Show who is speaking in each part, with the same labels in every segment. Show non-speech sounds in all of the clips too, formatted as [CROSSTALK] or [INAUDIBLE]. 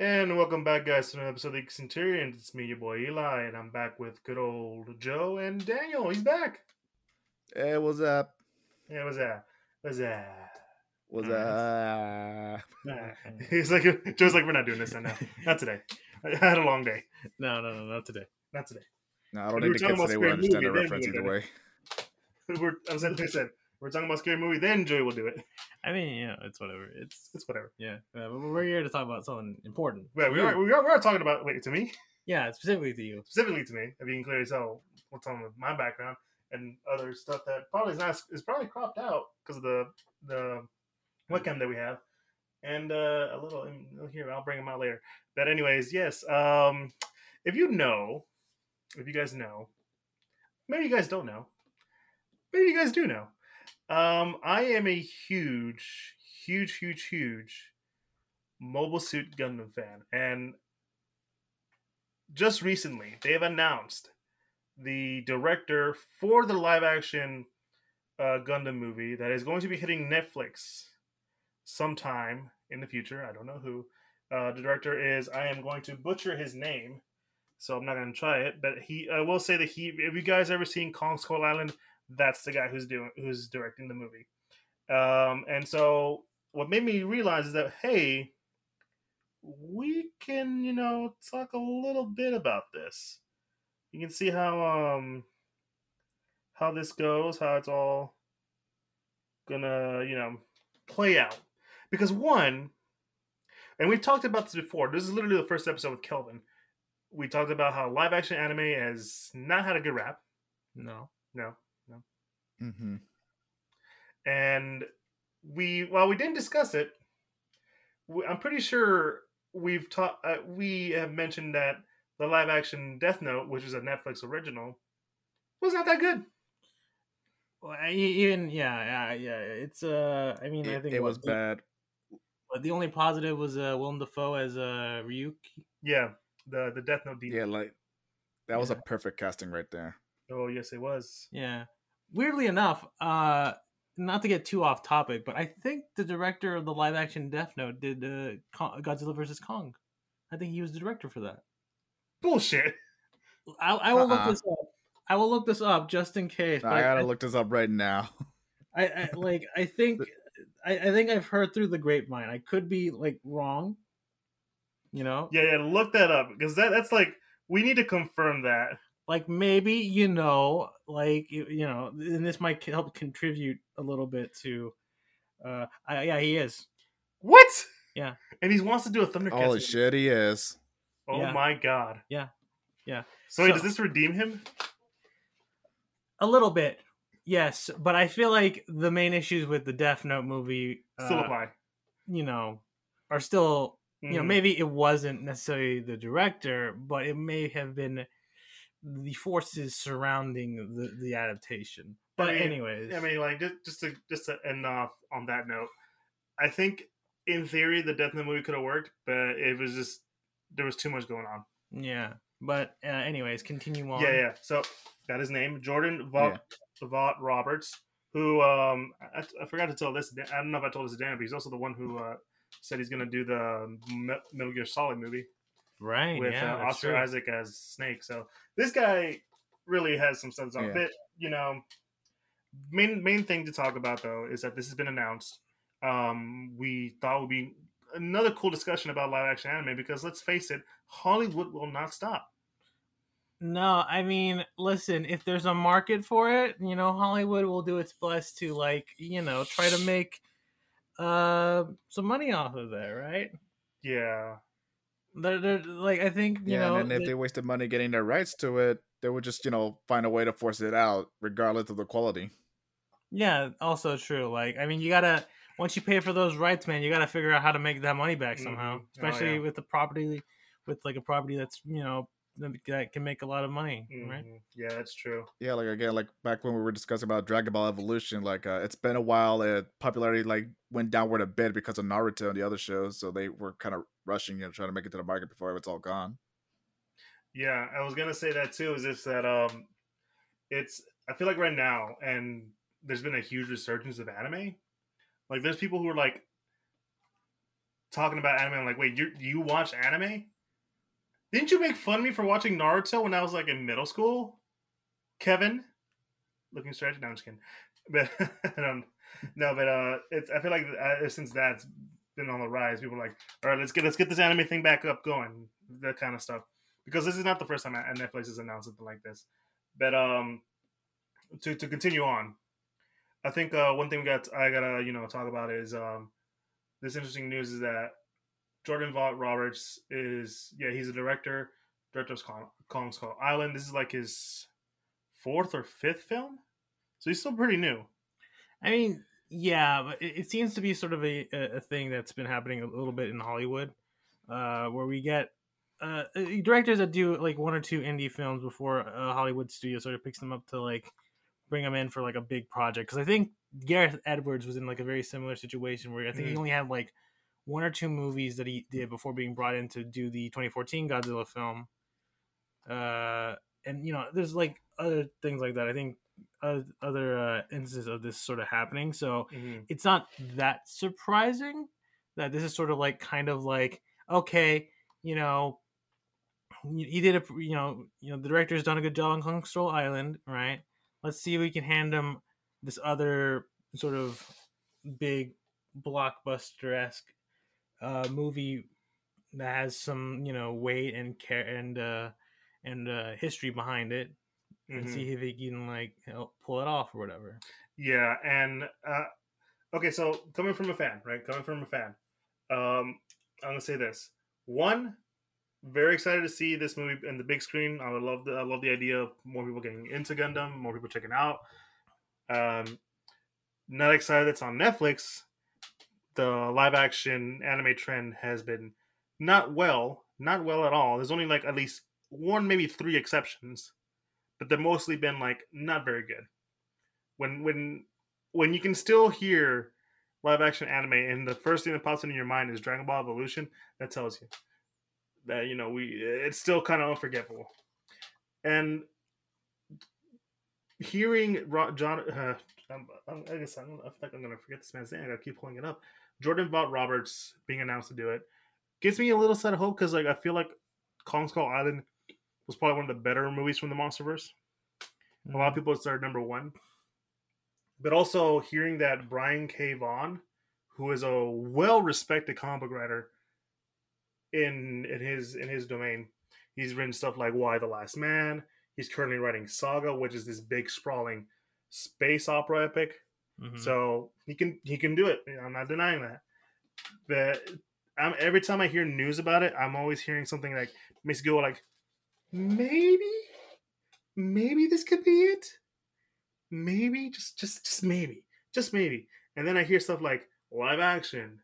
Speaker 1: And welcome back, guys, to another episode of the Centurions. It's me, your boy Eli, and I'm back with good old Joe and Daniel. He's back.
Speaker 2: Hey, what's up?
Speaker 1: Yeah, what's up? What's up?
Speaker 2: What's up? [LAUGHS]
Speaker 1: He's like, Joe's like, we're not doing this right now. Not today. [LAUGHS] I had a long day.
Speaker 3: No, no, no, not today.
Speaker 1: Not today.
Speaker 2: No, I don't
Speaker 1: We were
Speaker 2: think the
Speaker 1: talking
Speaker 2: kids
Speaker 1: about
Speaker 2: today will understand the reference either way. [LAUGHS]
Speaker 1: We're, I was like I said, we're talking about scary movie. Then Joey will do it.
Speaker 3: I mean, you know, it's whatever. It's
Speaker 1: It's whatever.
Speaker 3: yeah, uh, but we're here to talk about something important.
Speaker 1: Yeah, we are, we are, we are talking about wait to me
Speaker 3: Yeah, specifically to you.
Speaker 1: specifically to me. If you can clearly tell what's on with my background and other stuff that probably is not is probably cropped out because of the the webcam that we have and uh, a little here I'll bring them out later. But anyways, yes. Um, if you know, if you guys know, maybe you guys don't know, maybe you guys do know. Um, I am a huge, huge, huge, huge Mobile Suit Gundam fan, and just recently they have announced the director for the live action uh, Gundam movie that is going to be hitting Netflix sometime in the future. I don't know who. Uh, the director is. I am going to butcher his name, so I'm not going to try it. But he, I will say that he. If you guys ever seen Kong Skull Island, that's the guy who's doing who's directing the movie. Um, and so what made me realize is that hey, we can you know talk a little bit about this. You can see how um how this goes, how it's all gonna you know play out. Because one, and we've talked about this before. This is literally the first episode with Kelvin. We talked about how live action anime has not had a good rap.
Speaker 3: No.
Speaker 1: No,
Speaker 2: Mm-hmm.
Speaker 1: and we while we didn't discuss it we, i'm pretty sure we've taught uh, we have mentioned that the live action death note which is a netflix original was not that good
Speaker 3: Well, I- even yeah, yeah, yeah. It's uh, I mean, I think
Speaker 2: it was
Speaker 3: the-
Speaker 2: bad.
Speaker 3: But the only positive was uh, Willem Dafoe as uh, Ryuk.
Speaker 1: yeah the the death note demon
Speaker 2: Yeah, like that was
Speaker 3: Yeah.
Speaker 2: a perfect casting right there.
Speaker 1: oh yes it was
Speaker 3: Yeah. Weirdly enough, uh, not to get too off topic, but I think the director of the live action Death Note did uh, Kong- Godzilla vs Kong. I think he was the director for that.
Speaker 1: bullshit
Speaker 3: I, I will look
Speaker 2: Uh-uh.
Speaker 3: this up. I will look this up just in case. but
Speaker 2: I gotta
Speaker 3: I,
Speaker 2: look this up right now.
Speaker 3: I, I like. I think. I, I think I've heard through the grapevine. I could be like wrong. You know,
Speaker 1: yeah yeah look that up because that that's like we need to confirm that
Speaker 3: like maybe you know, like you, you know, and this might help contribute a little bit to. Uh, I, yeah, he is.
Speaker 1: what
Speaker 3: Yeah. [LAUGHS]
Speaker 1: and he wants to do a thundercat
Speaker 2: Holy
Speaker 1: movie.
Speaker 2: shit, he is.
Speaker 1: oh
Speaker 3: Yeah.
Speaker 1: my god
Speaker 3: Yeah. Yeah.
Speaker 1: so, wait,
Speaker 3: So-
Speaker 1: does this redeem him
Speaker 3: A little bit, yes, but I feel like the main issues with the Death Note movie,
Speaker 1: still
Speaker 3: uh,
Speaker 1: apply
Speaker 3: you know, are still you know
Speaker 1: Mhm.
Speaker 3: maybe it wasn't necessarily the director but it may have been the forces surrounding the, the adaptation but
Speaker 1: I mean-
Speaker 3: anyways
Speaker 1: I mean, like just just to just to end off on that note, I think in theory the Death Note movie could have worked, but it was just there was too much going on.
Speaker 3: yeah but uh, anyways continue on
Speaker 1: Yeah, yeah. So got his name, Jordan Vogt, Vogt Roberts, who um I, I forgot to tell this. I don't know if I told this to Dan, but he's also the one who uh, said he's gonna do the Me- Metal Gear Solid movie
Speaker 3: right
Speaker 1: with
Speaker 3: yeah
Speaker 1: uh, Oscar
Speaker 3: true.
Speaker 1: Isaac as Snake. So this guy really has some stuff on
Speaker 2: Yeah.
Speaker 1: But you know, main main thing to talk about though is that this has been announced. Um, we thought would be another cool discussion about live action anime because let's face it, Hollywood will not stop.
Speaker 3: no i mean listen if there's a market for it you know hollywood will do its best to like you know try to make uh some money off of that right
Speaker 1: Yeah,
Speaker 3: they're, they're like i think you
Speaker 2: yeah,
Speaker 3: know
Speaker 2: and if
Speaker 3: they-
Speaker 2: they wasted money getting their rights to it, they would just, you know, find a way to force it out, regardless of the quality.
Speaker 3: Yeah, also true. Like, I mean, you gotta once you pay for those rights, man, you gotta figure out how to make that money back somehow.
Speaker 1: Mhm. Oh,
Speaker 3: Especially
Speaker 1: yeah.
Speaker 3: with the property, with like a property that's you know that can make a lot of money, right?
Speaker 1: Mhm. yeah, that's true.
Speaker 2: Yeah, like again, like back when we were discussing about Dragon Ball Evolution, like uh, it's been a while. It popularity like went downward a bit because of Naruto and the other shows, so they were kind of rushing and trying to make it to the market before it's all gone.
Speaker 1: Yeah, I was gonna say that too. Is just that um, it's I feel like right now, and there's been a huge resurgence of anime. Like, there's people who are like talking about anime. I'm like, wait, you you watch anime? Didn't you make fun of me for watching Naruto when I was like in middle school? Kevin, looking strange. No, I'm just kidding. [LAUGHS] But um, no, but uh, it's I feel like uh, since that's been on the rise, people are like, all right, let's get let's get this anime thing back up going, that kind of stuff. Because this is not the first time Netflix has announced something like this. But um, to to continue on, I think uh, one thing we got I gotta you know talk about is um, this interesting news is that Jordan Vogt Roberts is yeah he's a director director of Kong, Kong Skull Island. This is like his fourth or fifth film, so he's still pretty new.
Speaker 3: I mean, yeah, but it, it seems to be sort of a, a thing that's been happening a little bit in Hollywood, uh, where we get uh, uh, directors that do like one or two indie films before a Hollywood studio sort of picks them up to like bring them in for like a big project. Because I think Gareth Edwards was in like a very similar situation where I think mm-hmm. he only had like one or two movies that he did before being brought in to do the 2014 Godzilla film. Uh, and you know, there's like other things like that. I think other uh, instances of this sort of happening. So mm-hmm. it's not that surprising that this is sort of like kind of like okay, you know, he did a you know you know the director's done a good job on Kong Skull Island, right? Let's see if we can hand him this other sort of big blockbuster esque uh, movie that has some you know weight and care and uh, and uh, history behind it, and mm-hmm. see if he can like pull it off or whatever.
Speaker 1: Yeah, and uh, okay, so coming from a fan, right? Coming from a fan, um, I'm gonna say this: one, very excited to see this movie in the big screen. I would love the I love the idea of more people getting into Gundam, more people checking out. Um, not excited it's on Netflix. The live action anime trend has been not well, not well at all. There's only like at least one, maybe three exceptions, but they've mostly been like not very good. When when when you can still hear live action anime and the first thing that pops into your mind is Dragon Ball Evolution, that tells you that you know we it's still kind of unforgettable. And hearing John, uh, I guess I, don't, I feel like I'm gonna forget this man's name. I gotta keep pulling it up. Jordan Vogt Roberts being announced to do it gives me a little set of hope because like I feel like Kong Skull Island was probably one of the better movies from the MonsterVerse. Mm-hmm. A lot of mm-hmm. people it's their number one, but also hearing that Brian K. Vaughan, who is a well-respected comic book writer in in his in his domain, he's written stuff like Y: The Last Man. He's currently writing Saga, which is this big sprawling space opera epic. Mm-hmm. So he can he can do it. I'm not denying that. But I'm, every time I hear news about it, I'm always hearing something like makes go like, maybe, maybe this could be it. Maybe just just just maybe just maybe. And then I hear stuff like live action,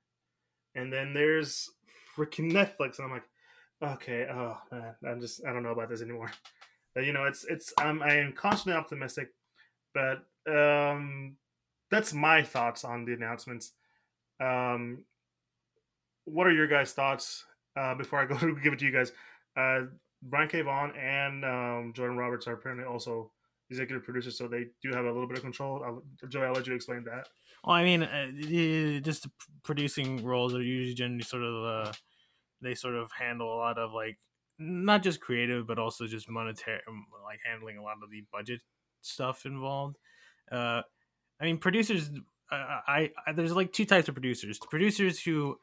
Speaker 1: and then there's freaking Netflix, and I'm like, okay, oh man, I'm just I don't know about this anymore. But, you know, it's it's I'm I am constantly optimistic, but um, that's my thoughts on the announcements. Um, what are your guys' thoughts uh, before I go [LAUGHS] to give it to you guys? Uh, Brian K. And um, Jordan Roberts are apparently also executive producers, so they do have a little bit of control. I'll, Joey, I'll let you explain that.
Speaker 3: Well, I mean, uh, just producing roles are usually generally sort of uh, they sort of handle a lot of like not just creative, but also just monetary, like handling a lot of the budget stuff involved. Uh, I mean, producers. Uh, I, I there's like two types of producers: producers who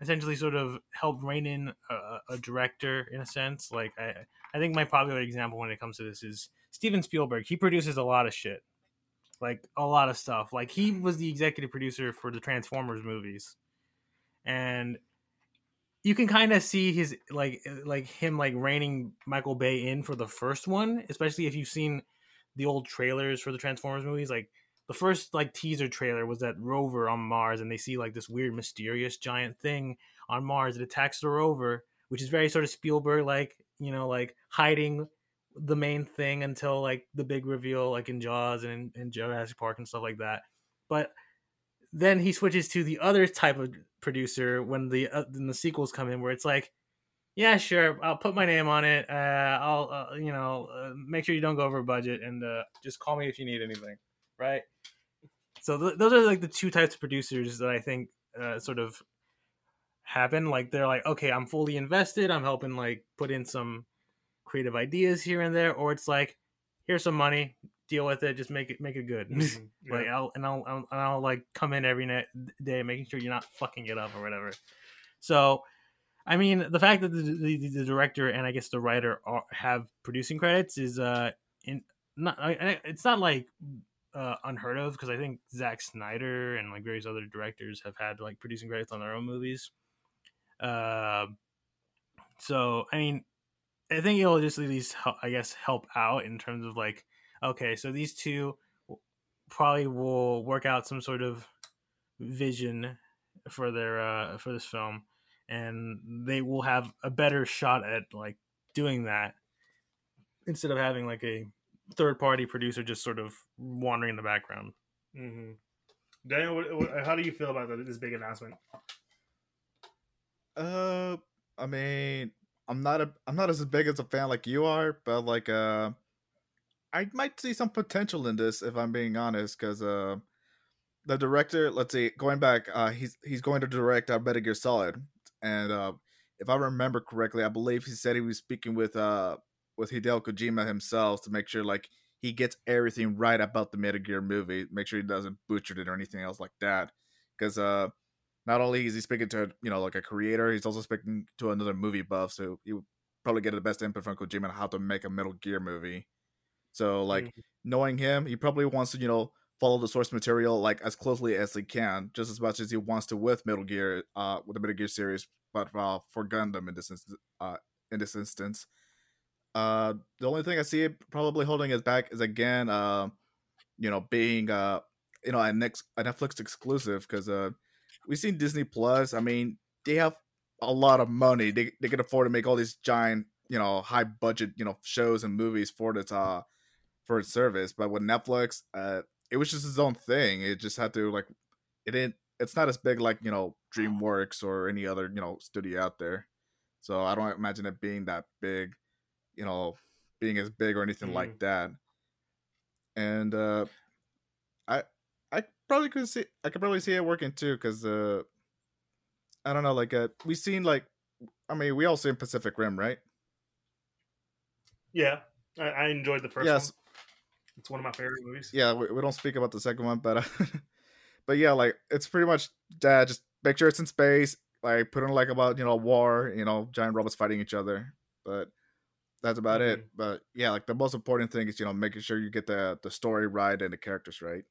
Speaker 3: essentially sort of help rein in a, a, director in a sense. Like I, I think my popular example when it comes to this is Steven Spielberg. He produces a lot of shit, like a lot of stuff. Like he was the executive producer for the Transformers movies, and you can kind of see his like like him like reining Michael Bay in for the first one, especially if you've seen the old trailers for the Transformers movies. Like the first like teaser trailer was that rover on Mars, and they see like this weird, mysterious giant thing on Mars that attacks the rover, which is very sort of Spielberg like, you know, like hiding the main thing until like the big reveal, like in Jaws and in, Jurassic Park and stuff like that. But then he switches to the other type of producer when the uh, when the sequels come in, where it's like, yeah, sure, I'll put my name on it. Uh, I'll uh, you know uh, make sure you don't go over budget, and uh, just call me if you need anything, right? So th- those are like the two types of producers that I think uh, sort of happen. Like they're like, okay, I'm fully invested. I'm helping like put in some creative ideas here and there, or it's like, here's some money, deal with it, just make it make it good. [LAUGHS]
Speaker 1: Mhm, yeah.
Speaker 3: like I'll and I'll, I'll and I'll like come in every na- day, making sure you're not fucking it up or whatever. So, I mean, the fact that the, the, the director and I guess the writer are, have producing credits is uh in not it's not like uh, unheard of because I think Zack Snyder and like various other directors have had like producing credits on their own movies. Uh, so I mean, I think it'll just at least help, I guess help out in terms of like okay, so these two probably will work out some sort of vision for their uh for this film and they will have a better shot at like doing that instead of having like a third party producer just sort of wandering in the background
Speaker 1: Mhm. Daniel, what, what, how do you feel about that, this big announcement?
Speaker 2: Uh, I mean, I'm not a I'm not as big as a fan like you are, but like uh, I might see some potential in this if I'm being honest, because uh, the director, let's see, going back, uh, he's he's going to direct uh, Metal Gear Solid, and uh, if I remember correctly, I believe he said he was speaking with uh with Hideo Kojima himself to make sure like he gets everything right about the Metal Gear movie, make sure he doesn't butcher it or anything else like that, because uh not only is he speaking to you know like a creator, he's also speaking to another movie buff, so he would probably get the best input from Kojima on how to make a Metal Gear movie. So like
Speaker 1: Mhm.
Speaker 2: knowing him, he probably wants to you know follow the source material like as closely as he can, just as much as he wants to with Metal Gear, uh, with the Metal Gear series, but uh, for Gundam in this instance, uh, in this instance. Uh, the only thing I see probably holding us back is again, uh, you know, being uh, you know, a next a Netflix exclusive because uh, we've seen Disney Plus. I mean, they have a lot of money. They they can afford to make all these giant, you know, high budget, you know, shows and movies for its uh for its service. But with Netflix, uh, it was just its own thing. It just had to like it didn't. It's not as big like you know DreamWorks or any other you know studio out there. So I don't imagine it being that big, you know, being as big or anything like that. And uh I I probably could see I could probably see it working too because uh I don't know like uh we've seen like I mean we all seen Pacific Rim right
Speaker 1: Yeah, I, I enjoyed the first
Speaker 2: yes
Speaker 1: one. It's one of my favorite movies.
Speaker 2: yeah we, we don't speak about the second one but uh, [LAUGHS] but yeah like it's pretty much that just make sure it's in space like put in like about you know war you know giant robots fighting each other but that's about it.
Speaker 1: Mhm.
Speaker 2: but yeah like the most important thing is you know making sure you get the the story right and the characters right.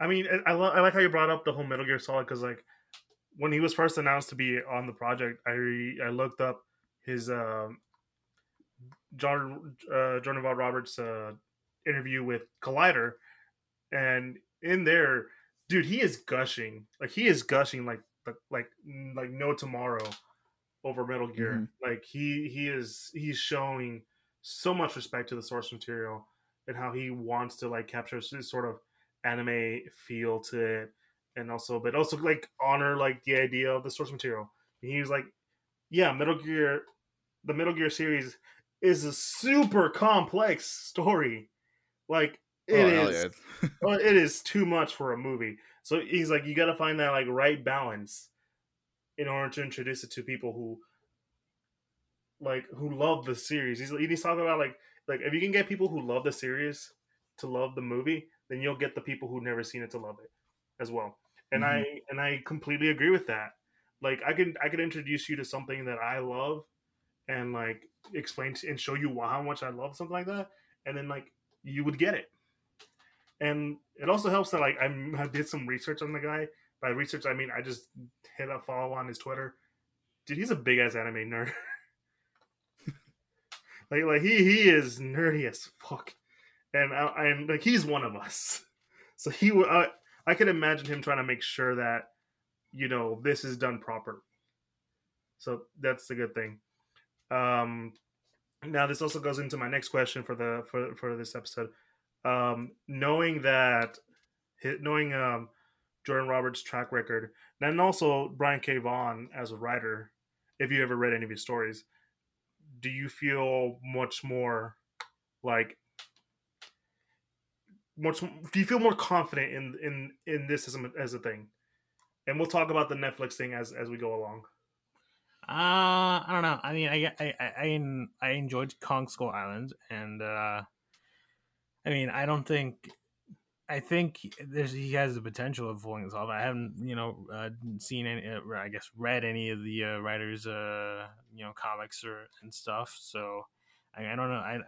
Speaker 1: I mean, I, I, lo- I like how you brought up the whole Metal Gear Solid because, like, when he was first announced to be on the project, I re- I looked up his um, John uh, Jordan Vaughn Roberts uh, interview with Collider, and in there, dude, he is gushing. Like he is gushing like like like, like no tomorrow over Metal Gear. Mm-hmm. Like he he is he's showing so much respect to the source material and how he wants to like capture this sort of anime feel to it. And also but also like honor like the idea of the source material. And he was like yeah metal gear the metal gear series is a super complex story. Like it
Speaker 2: oh,
Speaker 1: is,
Speaker 2: yeah. [LAUGHS]
Speaker 1: it is too much for a movie. So he's like you got to find that like right balance in order to introduce it to people who like who love the series. He's, he's talking about like like if you can get people who love the series to love the movie then you'll get the people who've never seen it to love it as well. And i mm-hmm. and i completely agree with that. Like i could i could introduce you to something that i love and like explain to, and show you why- how much i love something like that and then like you would get it. And it also helps that like I'm, i did some research on the guy by research i mean i just hit a follow on his twitter. Dude he's a big ass anime nerd. [LAUGHS] Like like he he is nerdy as fuck. And I'm like he's one of us. [LAUGHS] So he would I, I could imagine him trying to make sure that you know this is done proper. So that's the good thing. Um now this also goes into my next question for the for for this episode. Um knowing that knowing um jordan roberts track record and also brian k vaughan as a writer if you ever read any of his stories do you feel much more like much do you feel more confident in in in this as a, as a thing and we'll talk about the Netflix thing as as we go along.
Speaker 3: Uh, I don't know. I mean, I I I I, enjoyed Kong Skull Island, and uh, I mean, I don't think. I think there's he has the potential of pulling this off. I haven't, you know, uh, seen any. Uh, I guess read any of the uh, writers, uh, you know, comics or and stuff. So I, I don't know. I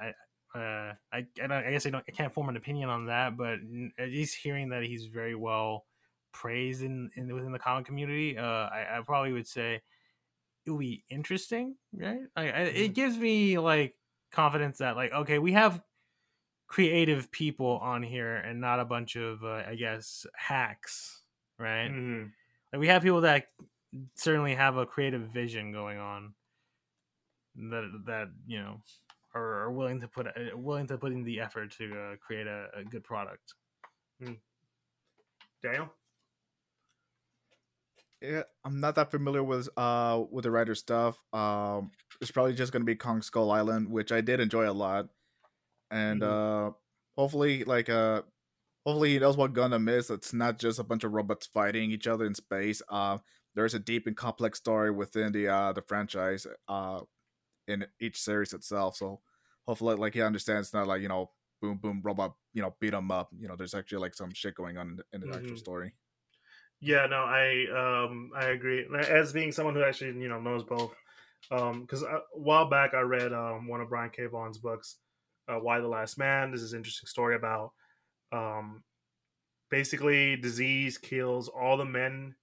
Speaker 3: I uh, I I, I guess I don't. I can't form an opinion on that. But at least hearing that he's very well praised in, in within the comic community, uh, I, I probably would say it will be interesting, right? I, I, it
Speaker 1: Mhm.
Speaker 3: gives me like confidence that like okay, we have creative people on here and not a bunch of uh, I guess hacks, right?
Speaker 1: Mhm.
Speaker 3: Like we have people that certainly have a creative vision going on that that you know are, are willing to put uh, willing to put in the effort to uh, create a, a good product.
Speaker 1: Daniel.
Speaker 2: Yeah, I'm not that familiar with uh with the writer stuff. Um, it's probably just gonna be Kong Skull Island, which I did enjoy a lot, and
Speaker 1: Mhm.
Speaker 2: uh, hopefully, like uh, hopefully he knows what Gundam is. It's not just a bunch of robots fighting each other in space. Uh, there's a deep and complex story within the uh the franchise uh in each series itself. So hopefully, like he understands, it's not like you know, boom boom robot, you know, beat him up. You know, there's actually like some shit going on in the, in the actual story.
Speaker 1: Yeah, no, I um I agree. As being someone who actually you know knows both, um, because a while back I read um one of Brian K. Vaughan's books, uh, "Y: The Last Man." This is an interesting story about um basically disease kills all the men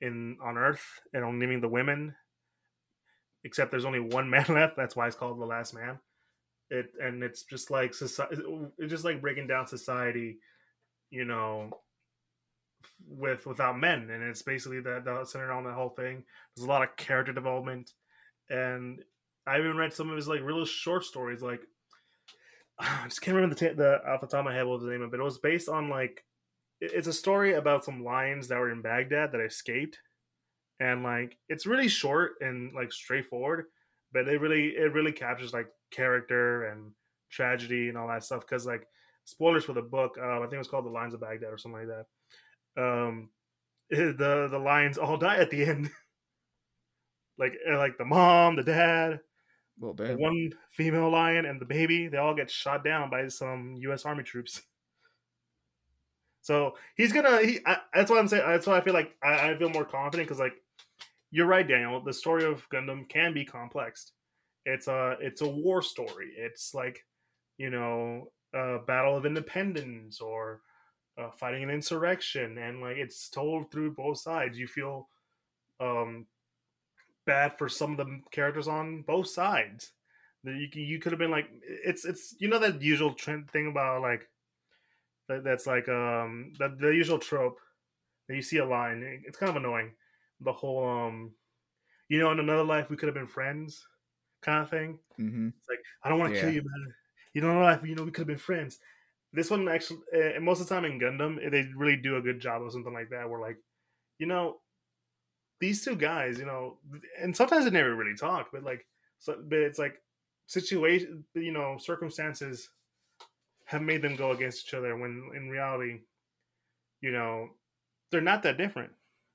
Speaker 1: in on Earth and only leaving the women. Except there's only one [LAUGHS] man left. That's why it's called the Last Man. It and it's just like society. It's just like breaking down society, you know, with without men, and it's basically that centered on the whole thing. There's a lot of character development, and I even read some of his like real short stories. Like [SIGHS] I just can't remember the ta- the off the top of my head what was the name of it. It was based on like it's a story about some lions that were in Baghdad that escaped, and like it's really short and like straightforward, but it really it really captures like character and tragedy and all that stuff. Because like spoilers for the book, uh, I think it was called The Lions of Baghdad or something like that um [LAUGHS] the the lions all die at the end [LAUGHS] like uh, like the mom the dad
Speaker 2: Well,
Speaker 1: the one female lion and the baby they all get shot down by some u.s army troops. So he's gonna he I, that's why i'm saying that's why i feel like i, I feel more confident because like you're right daniel. The story of gundam can be complex. It's a it's a war story. It's like you know a battle of independence or uh, fighting an insurrection. And like it's told through both sides. You feel um bad for some of the characters on both sides that you, you could have been like it's it's you know that usual trend thing about like that, that's like um the, the usual trope that you see a line it's kind of annoying the whole um you know in another life we could have been friends kind of thing
Speaker 2: hmm
Speaker 1: it's like I don't want to
Speaker 2: Yeah.
Speaker 1: kill you, man. You know life. You know we could have been friends. This one actually, uh, most of the time in Gundam, eh, they really do a good job of something like that. Where like, you know, these two guys, you know, and sometimes they never really talk, but like, so but it's like situation, you know, circumstances have made them go against each other when in reality, you know, they're not that different.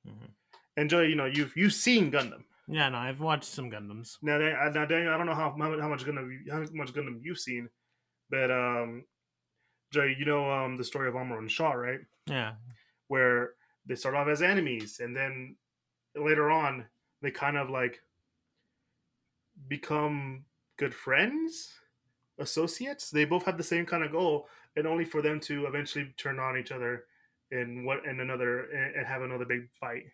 Speaker 3: Mhm.
Speaker 1: And Joey, you know, you've you've seen Gundam.
Speaker 3: Yeah, no, I've watched some Gundams.
Speaker 1: Now, now Daniel, I don't know how how much Gundam how much Gundam you've seen, but um, Jay, you know um the story of Amuro and Char, right?
Speaker 3: Yeah,
Speaker 1: Where they start off as enemies, and then later on they kind of like become good friends, associates. They both have the same kind of goal, and only for them to eventually turn on each other and what and another and have another big fight.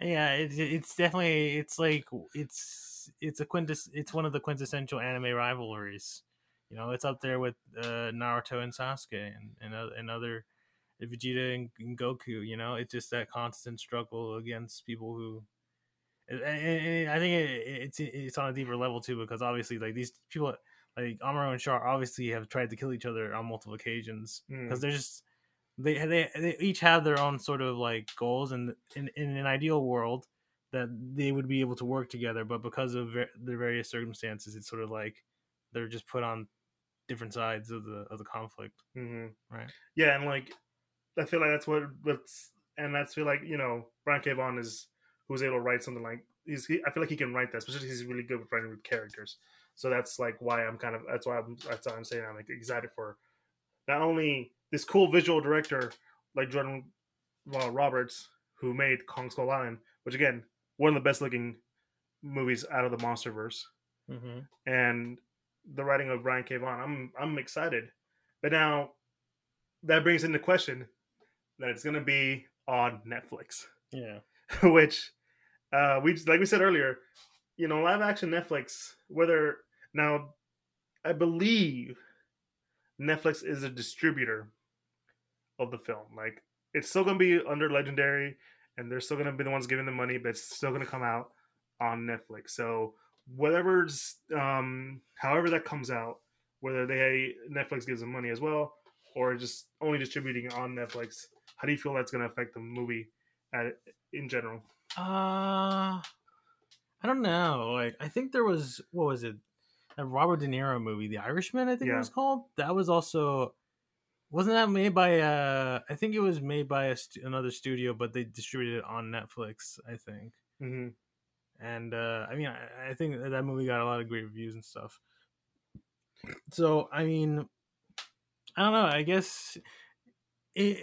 Speaker 3: yeah. It's it's definitely it's like it's it's a quintes it's one of the quintessential anime rivalries. You know, it's up there with uh, Naruto and Sasuke and and, and other Vegeta and, and Goku. You know, it's just that constant struggle against people who. And, I think it's it's on a deeper level too because obviously like these people like Amuro and Char obviously have tried to kill each other on multiple occasions
Speaker 1: Mm.
Speaker 3: because they're just they, they they each have their own sort of like goals and in, in an ideal world that they would be able to work together but because of ver- their various circumstances it's sort of like they're just put on different sides of the of the conflict
Speaker 1: hmm
Speaker 3: right
Speaker 1: Yeah, and like I feel like that's what what's and that's feel like you know Brian K. Vaughan is who's able to write something like he's. He, I feel like he can write that, especially he's really good with writing with characters. So that's like why I'm kind of that's why I'm that's why I'm saying I'm like excited for not only this cool visual director like Jordan well, Roberts who made Kong Skull Island, which again one of the best looking movies out of the MonsterVerse,
Speaker 3: Mm-hmm.
Speaker 1: and the writing of Brian K. Vaughan. I'm I'm excited, but now that brings into question that it's going to be on Netflix,
Speaker 3: Yeah. [LAUGHS]
Speaker 1: which uh, we like we said earlier, you know, live action Netflix. Whether now, I believe Netflix is a distributor of the film. Like it's still going to be under Legendary, and they're still going to be the ones giving the money, but it's still going to come out on Netflix. So whatever's, um, however that comes out, whether they Netflix gives them money as well, or just only distributing on Netflix. How do you feel that's going to affect the movie at, in general?
Speaker 3: Uh, I don't know. Like, I think there was what was it? That Robert De Niro movie, The Irishman. I think it was called. That was also wasn't that made by? uh I think it was made by a st- another studio, but they distributed it on Netflix. I think.
Speaker 1: hmm
Speaker 3: and uh, I mean, I, I think that, that movie got a lot of great reviews and stuff. So I mean, I don't know. I guess it,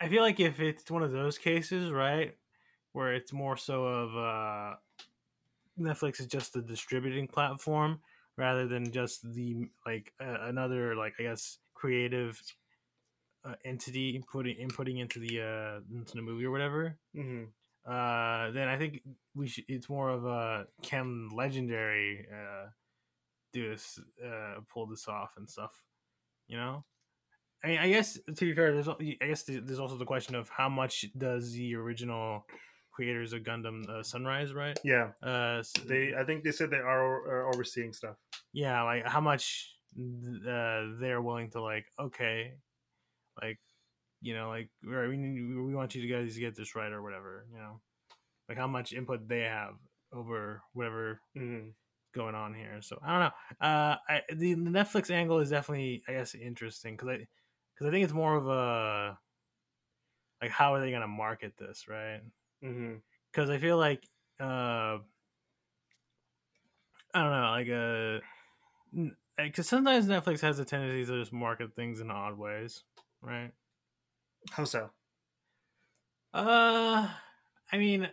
Speaker 3: I feel like if it's one of those cases, right, where it's more so of uh, Netflix is just the distributing platform rather than just the like uh, another like I guess creative uh, entity putting inputting into the uh into the movie or whatever
Speaker 1: hmm
Speaker 3: uh, then I think we should. It's more of a can legendary uh, do this, uh, pull this off and stuff. You know, I mean, I guess to be fair, there's I guess there's also the question of how much does the original creators of Gundam uh, Sunrise, right?
Speaker 1: Yeah,
Speaker 3: Uh, s-
Speaker 1: they. I think they said they are, are overseeing stuff.
Speaker 3: yeah, like how much uh, they're willing to like. Okay, like you know, like we need, we want you guys to get this right or whatever. You know, like how much input they have over whatever
Speaker 1: hmm
Speaker 3: going on here. So I don't know. Uh, I, the, the Netflix angle is definitely, I guess, interesting because I because I think it's more of a like how are they going to market this, right? Because I feel like uh, I don't know, like uh, because sometimes Netflix has a tendency to just market things in odd ways, right?
Speaker 1: How so?
Speaker 3: Uh, I mean,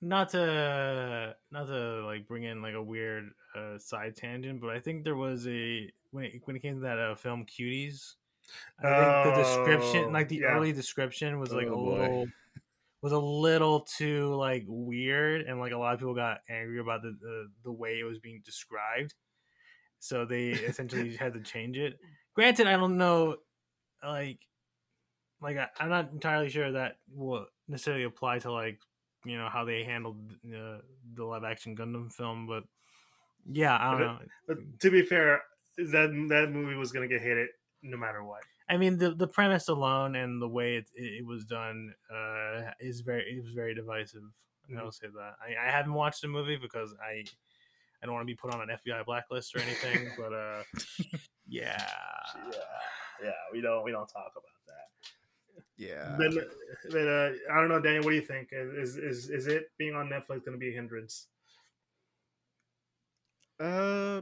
Speaker 3: not to not to like bring in like a weird uh, side tangent, but I think there was a when it when it came to that uh, film Cuties. I think the description,
Speaker 1: Oh,
Speaker 3: like the
Speaker 1: yeah.
Speaker 3: early description, was like
Speaker 2: Oh,
Speaker 3: a
Speaker 2: boy.
Speaker 3: little was a little too like weird, and like a lot of people got angry about the the, the way it was being described. So they essentially had to change it. Granted, I don't know, like like I, I'm not entirely sure that will necessarily apply to like you know how they handled uh, the live action Gundam film, but yeah, I don't
Speaker 1: But
Speaker 3: know.
Speaker 1: But to be fair, that that movie was gonna get hated no matter what.
Speaker 3: I mean, the the premise alone and the way it it, it was done uh, is very it was very divisive.
Speaker 1: Mhm.
Speaker 3: I will say that. I, I haven't watched the movie because I I don't want to be put on an FBI blacklist or anything, [LAUGHS] but uh, yeah.
Speaker 1: yeah, we don't we don't talk about that.
Speaker 2: Yeah.
Speaker 1: But, but uh, I don't know, Daniel. What do you think? Is is is it being on Netflix going to be a hindrance?
Speaker 2: Uh,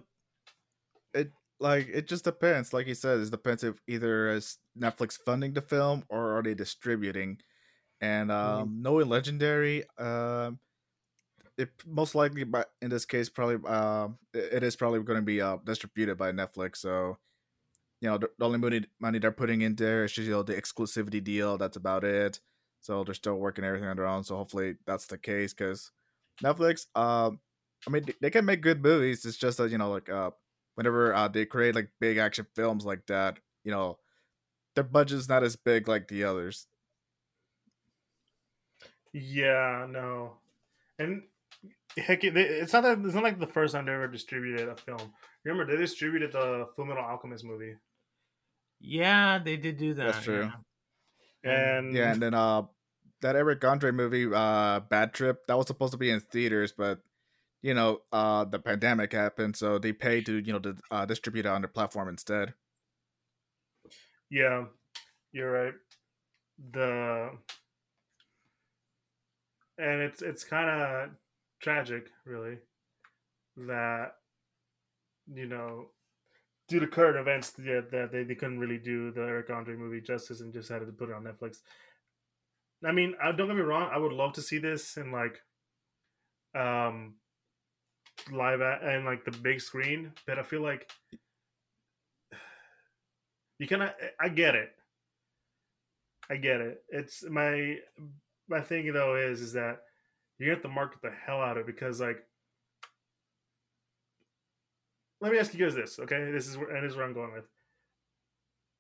Speaker 2: it like it just depends. Like you said, it depends if either is Netflix funding the film or are they distributing. And um, knowing Legendary, um, it most likely, but in this case, probably um, it it is probably going to be uh, distributed by Netflix. So, you know, the, the only money money they're putting in there is just you know the exclusivity deal. That's about it. So they're still working everything on their own. So hopefully that's the case because Netflix, um, I mean, they- they can make good movies. It's just that you know, like uh, whenever uh, they create like big action films like that, you know, their budget's not as big like the others.
Speaker 1: Yeah, no, and heck, it- it's not that it's not like the first time they ever distributed a film. Remember, they distributed the Fullmetal Alchemist movie,
Speaker 3: Yeah, they did do that.
Speaker 2: That's true.
Speaker 3: yeah.
Speaker 1: and
Speaker 2: Yeah, and then uh, that Eric Andre movie, uh, Bad Trip, that was supposed to be in theaters, but you know, uh, the pandemic happened, so they paid to you know to uh, distribute it on their platform instead.
Speaker 1: yeah, you're right. The and it's it's kind of tragic, really, that you know, due to current events, yeah, that they, they couldn't really do the Eric Andre movie justice and just had to put it on Netflix. I mean, I, don't get me wrong, I would love to see this in like, um, live at and like the big screen, but I feel like you kind of I get it. I get it. It's my my thing though is is that you have to market the hell out of it because like let me ask you guys this, okay? This is where and this is where I'm going with.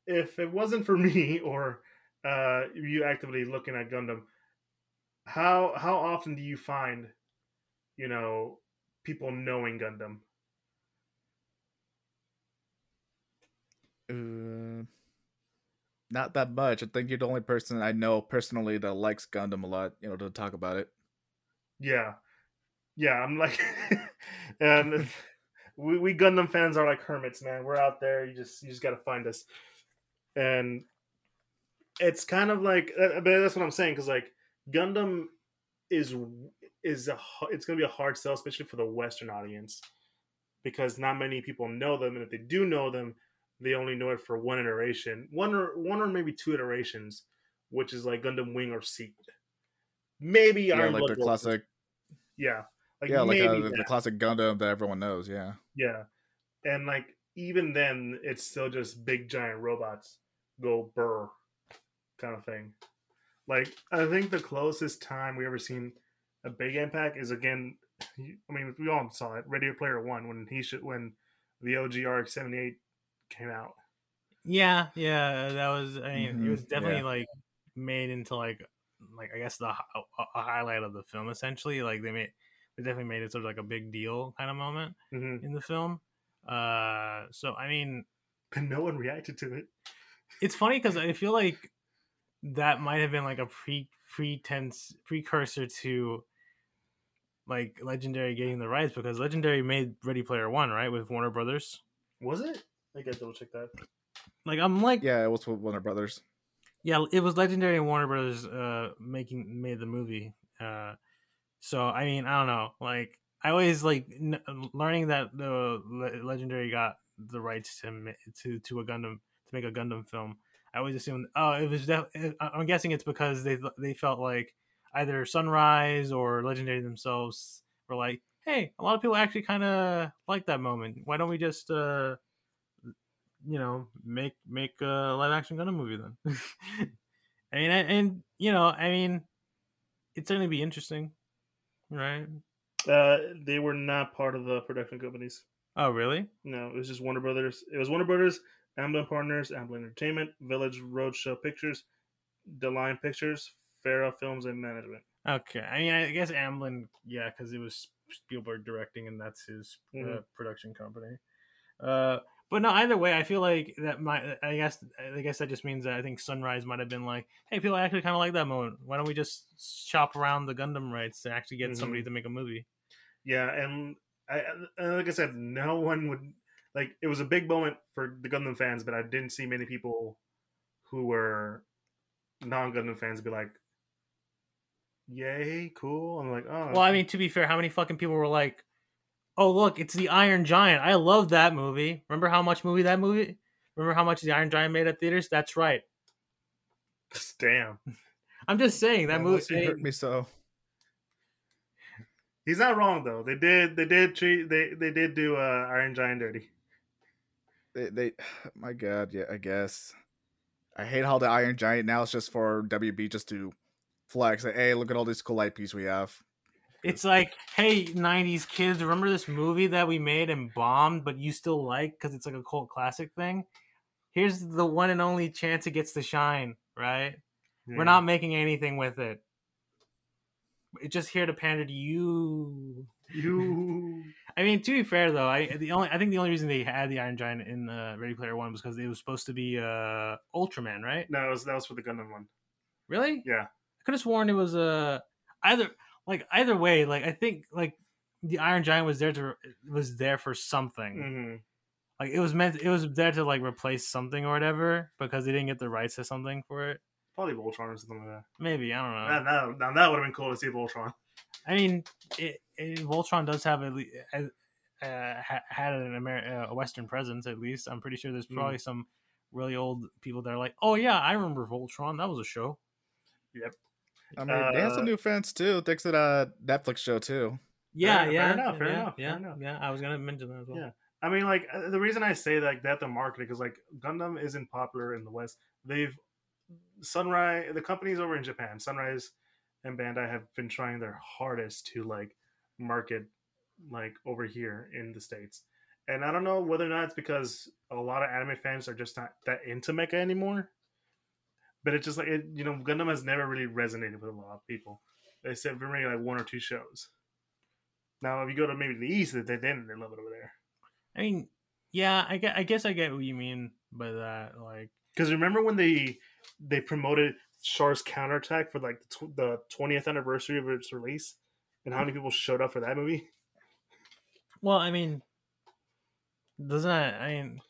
Speaker 1: If it wasn't for [LAUGHS] me or uh, you actively looking at Gundam, how how often do you find, you know, people knowing Gundam?
Speaker 2: Uh, not that much. I think you're the only person I know personally that likes Gundam a lot. You know, to talk about it.
Speaker 1: Yeah, yeah. I'm like, [LAUGHS] and [LAUGHS] we, we Gundam fans are like hermits, man. We're out there. You just you just got to find us, and it's kind of like, uh, but that's what I'm saying because like Gundam is is a it's going to be a hard sell, especially for the Western audience, because not many people know them, and if they do know them, they only know it for one iteration, one or one or maybe two iterations, which is like Gundam Wing or Seed. Maybe
Speaker 2: yeah,
Speaker 1: Iron
Speaker 2: like
Speaker 1: Blood
Speaker 2: the classic.
Speaker 1: Yeah,
Speaker 2: like yeah, like uh, the, the classic Gundam that everyone knows. Yeah,
Speaker 1: yeah, and like even then, it's still just big giant robots go burr kind of thing. Like I think the closest time we ever seen a big impact is again. I mean, we all saw it. Ready Player One when he should when the OG RX seventy eight came out.
Speaker 3: Yeah, yeah, that was. I mean,
Speaker 2: Mhm,
Speaker 3: it was definitely
Speaker 2: yeah.
Speaker 3: like made into like, like I guess the a, a highlight of the film. Essentially, like they made, they definitely made it sort of like a big deal kind of moment
Speaker 1: hmm
Speaker 3: in the film. Uh, so I mean,
Speaker 1: But no one reacted to it.
Speaker 3: it's funny because I feel like that might have been like a pre pretense precursor to like Legendary getting the rights because Legendary made Ready Player One right with Warner Brothers.
Speaker 1: Was it? I gotta double check that.
Speaker 3: Like I'm like
Speaker 2: yeah, it was with Warner Brothers.
Speaker 3: Yeah, it was Legendary and Warner Brothers uh making made the movie. Uh so I mean, I don't know. Like I always like n- learning that the Le- Legendary got the rights to to to a Gundam to make a Gundam film. I always assumed oh, it was def- I- I'm guessing it's because they they felt like either Sunrise or Legendary themselves were like, "Hey, a lot of people actually kind of like that moment. Why don't we just uh you know, make make a live action Gundam movie then. [LAUGHS] I mean, and, and you know, I mean, it's going to be interesting, right?
Speaker 1: Uh, they were not part of the production companies.
Speaker 3: Oh, really?
Speaker 1: No, it was just Warner Brothers. It was Warner Brothers, Amblin Partners, Amblin Entertainment, Village Roadshow Pictures, De Line Pictures, Farah Films and Management.
Speaker 3: Okay. I mean, I guess Amblin, yeah, because it was Spielberg directing, and that's his uh,
Speaker 1: Mhm.
Speaker 3: production company. Uh, but no, either way, I feel like that My, I guess. I guess that just means that I think Sunrise might have been like, "Hey, people actually kind of like that moment. Why don't we just shop around the Gundam rights to actually get
Speaker 1: Mhm.
Speaker 3: somebody to make a movie?"
Speaker 1: Yeah, and I, like I said, no one would like. It was a big moment for the Gundam fans, but I didn't see many people who were non Gundam fans be like, "Yay, cool!" I'm like, "Oh,
Speaker 3: Well, I mean, to be fair, how many fucking people were like, "Oh, look, it's the Iron Giant. I love that movie. Remember how much movie that movie? Remember how much the Iron Giant made at theaters? That's right. [LAUGHS]
Speaker 1: damn."
Speaker 3: I'm just saying that movie.
Speaker 2: it hurt me so.
Speaker 1: He's not wrong though. They did, they did treat, they they did do uh, Iron Giant dirty.
Speaker 2: They, they, [SIGHS] my God, yeah, I guess. I hate how the Iron Giant now is just for WB just to flex. Like, hey, look at all these cool IPs we have.
Speaker 3: It's like, hey, '90s kids, remember this movie that we made and bombed, but you still like because it's like a cult classic thing. Here's the one and only chance it gets to shine. Right? We're not making anything with it. It's just here to pander to you.
Speaker 1: you.
Speaker 3: I mean, to be fair though, I the only I think the only reason they had the Iron Giant in uh, Ready Player One was because it was supposed to be uh, Ultraman, right?
Speaker 1: No, that was that was for the Gundam one.
Speaker 3: Really?
Speaker 1: Yeah.
Speaker 3: Could have sworn it was uh, either like either way. Like I think like the Iron Giant was there to was there for something.
Speaker 1: hmm
Speaker 3: Like it was meant it was there to like replace something or whatever because they didn't get the rights to something for it.
Speaker 1: Probably Voltron or something like that.
Speaker 3: Maybe I don't know.
Speaker 1: Now, now, now that would have been cool to see Voltron.
Speaker 3: I mean, it, it, Voltron does have at least uh, ha- had an Amer- uh, a Western presence. At least I'm pretty sure there's
Speaker 1: Mm.
Speaker 3: probably some really old people that are like, "Oh yeah, I remember Voltron. That was a show."
Speaker 2: I mean, they have
Speaker 1: Uh,
Speaker 2: some new fans too, thanks to that Netflix show too.
Speaker 3: Yeah,
Speaker 1: Fair-
Speaker 3: yeah,
Speaker 1: fair enough, fair
Speaker 3: yeah,
Speaker 1: enough, fair
Speaker 3: yeah,
Speaker 1: enough.
Speaker 3: yeah. I was gonna mention that as well.
Speaker 1: Yeah. I mean, like uh, the reason I say like that the marketing is like Gundam isn't popular in the West. They've Sunrise, the companies over in Japan, Sunrise and Bandai have been trying their hardest to like market like over here in the states. And I don't know whether or not it's because a lot of anime fans are just not that into mecha anymore. But it's just like it, you know, Gundam has never really resonated with a lot of people. They said been maybe like one or two shows. Now, if you go to maybe the east, they they didn't. They love it over there.
Speaker 3: I mean, yeah, I get, I guess I get what you mean by that. Like,
Speaker 1: Because remember when they they promoted Char's counterattack for like the tw- the twentieth anniversary of its release, and how many people showed up for that movie?
Speaker 3: well, I mean, doesn't that? I mean,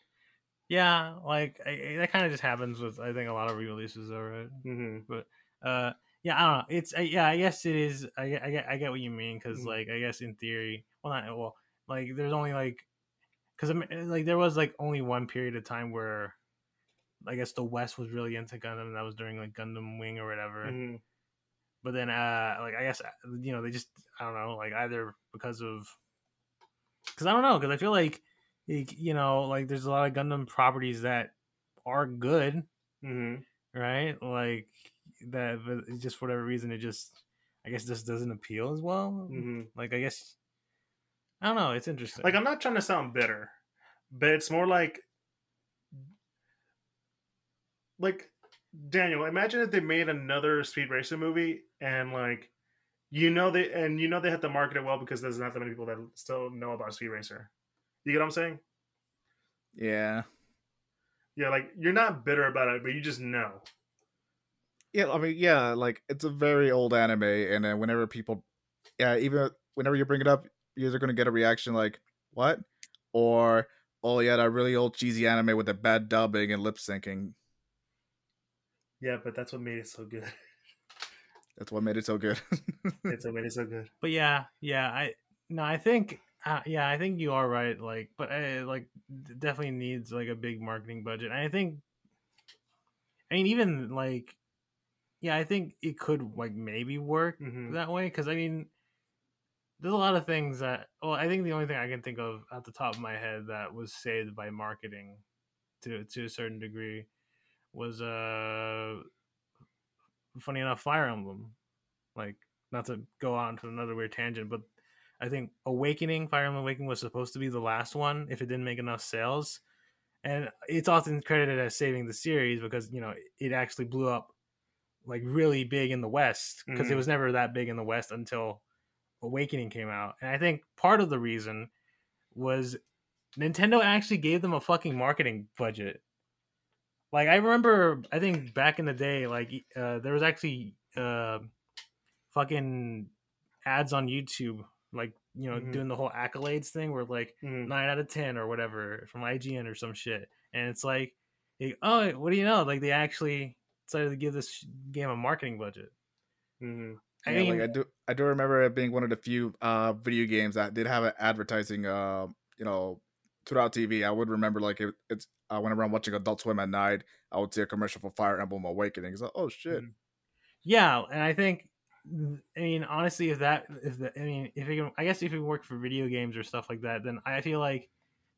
Speaker 3: yeah, like I, I- that kind of just happens with I think a lot of re-releases, though, right?
Speaker 1: Mm-hmm.
Speaker 3: But uh yeah i don't know it's uh, yeah i guess it is i, get- I get i get what you mean because
Speaker 1: Mhm.
Speaker 3: like i guess in theory well not well like there's only like because like there was like only one period of time where i guess the west was really into gundam and that was during like gundam wing or whatever
Speaker 1: Mm-hmm.
Speaker 3: but then uh like i guess uh, you know they just i don't know like either because of because i don't know because i feel like, you know like there's a lot of gundam properties that are good
Speaker 1: Mm-hmm.
Speaker 3: right? Like that, but just for whatever reason, it just, I guess, just doesn't appeal as well.
Speaker 1: Mm-hmm.
Speaker 3: Like, I guess, I don't know. It's interesting.
Speaker 1: Like I'm not trying to sound bitter, but it's more like like Daniel. Imagine if they made another Speed Racer movie and like you know they and you know they had to market it well because there's not that many people that still know about Speed Racer. You get what I'm saying?
Speaker 2: Yeah.
Speaker 1: Yeah, like you're not bitter about it, but you just know.
Speaker 2: Yeah, I mean, yeah, like it's a very old anime, and then whenever people, yeah, even whenever you bring it up, you're either gonna get a reaction like, "What?" or "Oh yeah, that really old cheesy anime with the bad dubbing and lip syncing."
Speaker 1: Yeah, but that's what made it so good.
Speaker 2: That's what made it so good. [LAUGHS]
Speaker 1: it's what made it so good.
Speaker 3: but yeah, yeah, I no, I think, uh, yeah, I think you are right. Like, but uh, like, definitely needs like a big marketing budget. And I think, I mean, even like, yeah, I think it could like maybe work
Speaker 1: Mhm.
Speaker 3: that way because I mean, there's a lot of things that. Well, I think the only thing I can think of at the top of my head that was saved by marketing to to a certain degree was uh funny enough Fire Emblem. Like not to go on to another weird tangent, but I think Awakening, Fire Emblem Awakening was supposed to be the last one if it didn't make enough sales. And it's often credited as saving the series because, you know, it actually blew up like really big in the West because it
Speaker 1: Mhm.
Speaker 3: was never that big in the West until Awakening came out. And I think part of the reason was Nintendo actually gave them a fucking marketing budget. Like I remember, I think back in the day, like uh, there was actually uh, fucking ads on YouTube, like you know,
Speaker 1: Mhm.
Speaker 3: doing the whole accolades thing, where like
Speaker 1: Mhm.
Speaker 3: nine out of ten or whatever from IGN or some shit, and it's like, like, oh, what do you know? Like they actually decided to give this game a marketing budget.
Speaker 1: Mhm.
Speaker 3: I
Speaker 2: yeah,
Speaker 3: mean,
Speaker 2: like I do, I do remember it being one of the few uh video games that did have an advertising, uh, you know, throughout TV. I would remember like it, it's uh, whenever I'm watching Adult Swim at night, I would see a commercial for Fire Emblem Awakening. It's like, oh shit.
Speaker 1: Mhm.
Speaker 3: Yeah, and I think, I mean, honestly, if that, if the, I mean, if it can, I guess if it work for video games or stuff like that, then I feel like,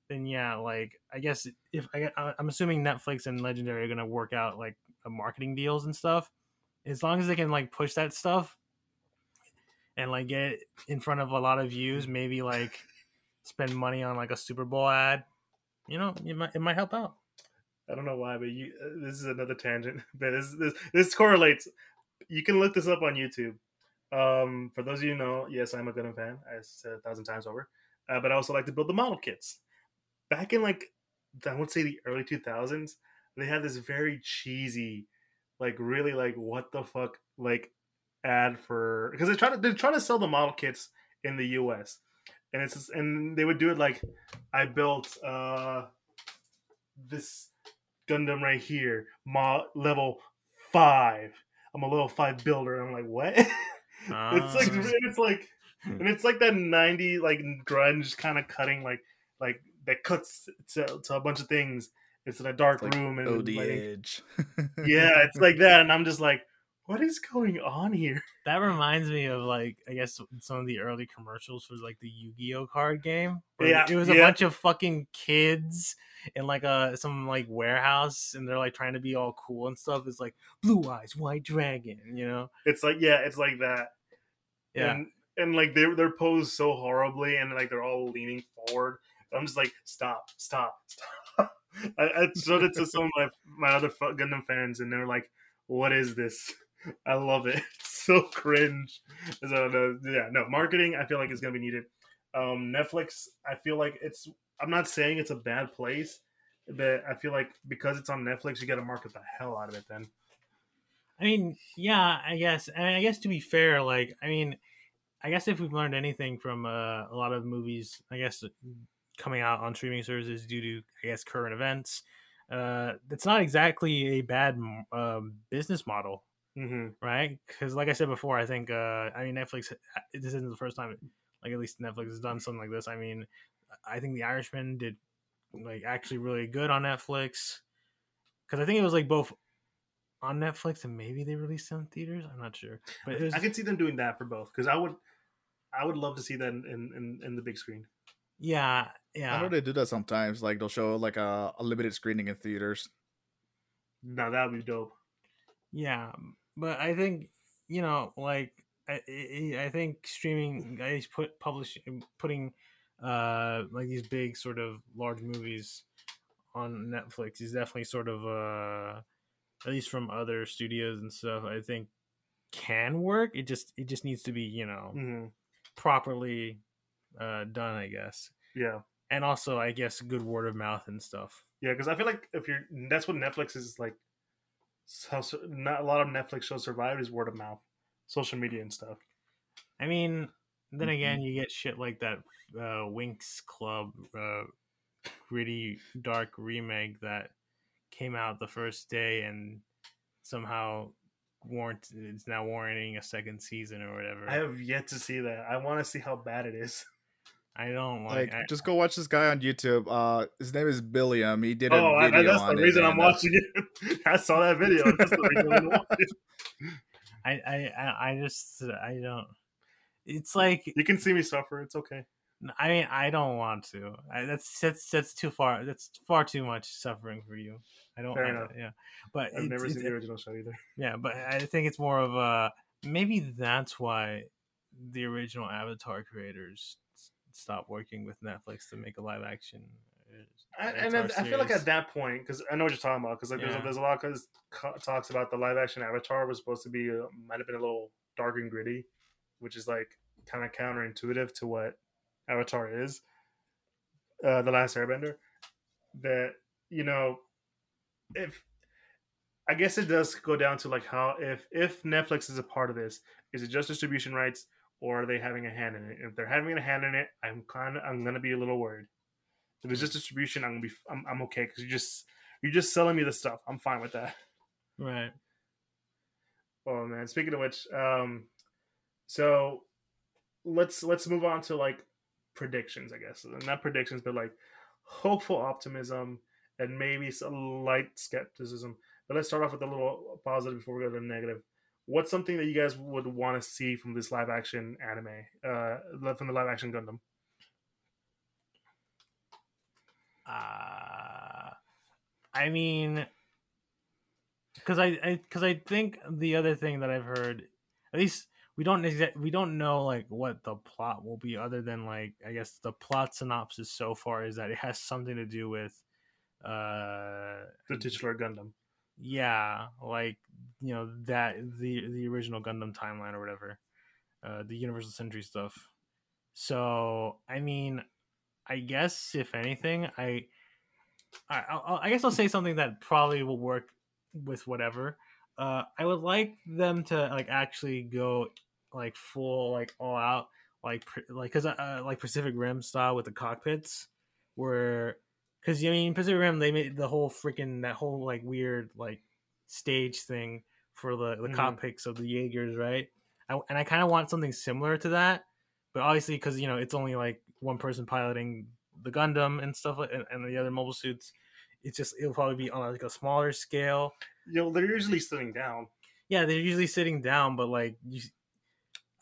Speaker 3: then yeah, like I guess if I, I'm assuming Netflix and Legendary are gonna work out like uh, marketing deals and stuff, as long as they can like push that stuff and like get in front of a lot of views, maybe like spend money on like a Super Bowl ad, you know, it might it might help out.
Speaker 1: I don't know why, but you uh, this is another tangent. [LAUGHS] But this this this correlates. You can look this up on YouTube. Um, for those of you who know, yes, I'm a Gundam fan. I said a thousand times over. Uh, but I also like to build the model kits. Back in like I would say the early 2000s, they had this very cheesy, like really like what the fuck like ad for because they're trying to they're trying to sell the model kits in the U.S. and it's just- and they would do it like I built uh this Gundam right here, mo- level five. I'm a level five builder. I'm like, what? [LAUGHS] it's like
Speaker 3: Ah.
Speaker 1: it's like and it's like that 90 like grunge kind of cutting like like that cuts to, to a bunch of things it's in a dark
Speaker 2: Like
Speaker 1: room and like-
Speaker 2: edge. [LAUGHS]
Speaker 1: yeah it's like that and i'm just like what is going on here [LAUGHS]
Speaker 3: That reminds me of like I guess some of the early commercials for like the Yu-Gi-Oh card game.
Speaker 1: Yeah,
Speaker 3: it was a
Speaker 1: yeah.
Speaker 3: bunch of fucking kids in like a some like warehouse, and they're like trying to be all cool and stuff. It's like blue eyes, white dragon, you know?
Speaker 1: it's like yeah it's like that
Speaker 3: Yeah,
Speaker 1: and and like they're they're posed so horribly and like they're all leaning forward i'm just like stop stop [LAUGHS] stop I, I showed it to some of my my other gundam fans and they're like what is this i love it. [LAUGHS] So cringe. So no, yeah no marketing i feel like is to be needed. Um netflix i feel like it's i'm not saying it's a bad place but i feel like because it's on netflix you got to market the hell out of it then.
Speaker 3: I mean, yeah, I guess. I mean, I guess to be fair, like, I mean, I guess if we've learned anything from uh, a lot of movies, I guess coming out on streaming services due to, I guess, current events, uh, it's not exactly a bad um, business model,
Speaker 1: hmm
Speaker 3: right? Because, like I said before, I think, uh, I mean, Netflix. This isn't the first time, like at least Netflix has done something like this. I mean, I think The Irishman did like actually really good on Netflix because I think it was like both on Netflix and maybe they released it in theaters. I'm not sure, but was,
Speaker 1: i could see them doing that for both because i would i would love to see that in, in, in the big screen
Speaker 3: yeah, yeah.
Speaker 2: I know they do that sometimes. Like they'll show like a, a limited screening in theaters.
Speaker 1: now that would be dope
Speaker 3: yeah. But I think you know, like I, I think streaming guys put publishing putting uh like these big sort of large movies on Netflix is definitely sort of uh at least from other studios and stuff. I think can work. It just it just needs to be you know
Speaker 1: hmm
Speaker 3: properly uh done, I guess.
Speaker 1: yeah
Speaker 3: and also I guess good word of mouth and stuff.
Speaker 1: Yeah, because I feel like if you're that's what Netflix is like. So, so- not a lot of Netflix shows survive is word of mouth, social media and stuff.
Speaker 3: I mean, then
Speaker 2: Mhm.
Speaker 3: again, you get shit like that uh, Winx Club uh, gritty dark remake that came out the first day and somehow warrant it's now warranting a second season or whatever.
Speaker 1: I have yet to see that. I want to see how bad it is. [LAUGHS]
Speaker 3: I don't
Speaker 2: Like,
Speaker 3: like. I,
Speaker 2: just go watch this guy on YouTube. Uh, his name is Billiam. He did a
Speaker 1: Oh, I,
Speaker 2: video
Speaker 1: that's the
Speaker 2: on it,
Speaker 1: reason I'm
Speaker 2: uh,
Speaker 1: watching it. [LAUGHS] I saw that video. That's the reason I'm [LAUGHS] watching it.
Speaker 3: I, I, I, I just, I don't. It's like
Speaker 1: You can see me suffer. It's okay.
Speaker 3: I mean, I don't want to. I, that's that's that's too far. That's far too much suffering for you. I don't.
Speaker 1: Fair
Speaker 3: I-
Speaker 1: enough.
Speaker 3: yeah, but
Speaker 1: I've
Speaker 3: it's-
Speaker 1: never
Speaker 3: it's-
Speaker 1: seen the original show either.
Speaker 3: Yeah, but I think it's more of a maybe that's why the original Avatar creators s- stopped working with Netflix to make a live action. uh,
Speaker 1: I, and I, I feel like at that point, because I know what you're talking about, because like, there's,
Speaker 3: Yeah.
Speaker 1: a, there's a lot of talks about the live action Avatar was supposed to be uh, might have been a little dark and gritty, which is like kind of counterintuitive to what Avatar is. Uh, the Last Airbender, that you know, if I guess it does go down to like how if if Netflix is a part of this, is it just distribution rights or are they having a hand in it? If they're having a hand in it, I'm kind of I'm gonna be a little worried. If it's just distribution, I'm gonna be I'm, I'm okay because you just you're just selling me the stuff. I'm fine with that.
Speaker 3: right.
Speaker 1: Oh man, speaking of which, um, so let's let's move on to like predictions, I guess. Not predictions, but like hopeful optimism and maybe some light skepticism. But let's start off with a little positive before we go to the negative. What's something that you guys would want to see from this live action anime, uh, from the live action Gundam?
Speaker 3: Uh, I mean, because I, I, because I think the other thing that I've heard, at least we don't exa- we don't know like what the plot will be, other than like I guess the plot synopsis so far is that it has something to do with, uh,
Speaker 1: The titular Gundam.
Speaker 3: Yeah, like you know that the the original Gundam timeline or whatever, uh, the Universal Century stuff. So I mean, I guess if anything, I, I, I'll, I guess I'll say something that probably will work with whatever. Uh, I would like them to like actually go like full like all out like like because uh, like Pacific Rim style with the cockpits where because I mean Pacific Rim they made the whole freaking that whole like weird like stage thing for the the
Speaker 1: Mhm.
Speaker 3: cockpits of the Jaegers, right? I, and I kind of want something similar to that, but obviously because you know it's only like one person piloting the Gundam and stuff like and, and the other mobile suits. It's just it'll probably be on like a smaller scale.
Speaker 1: You know, they're usually sitting down.
Speaker 3: Yeah, they're usually sitting down, but like you,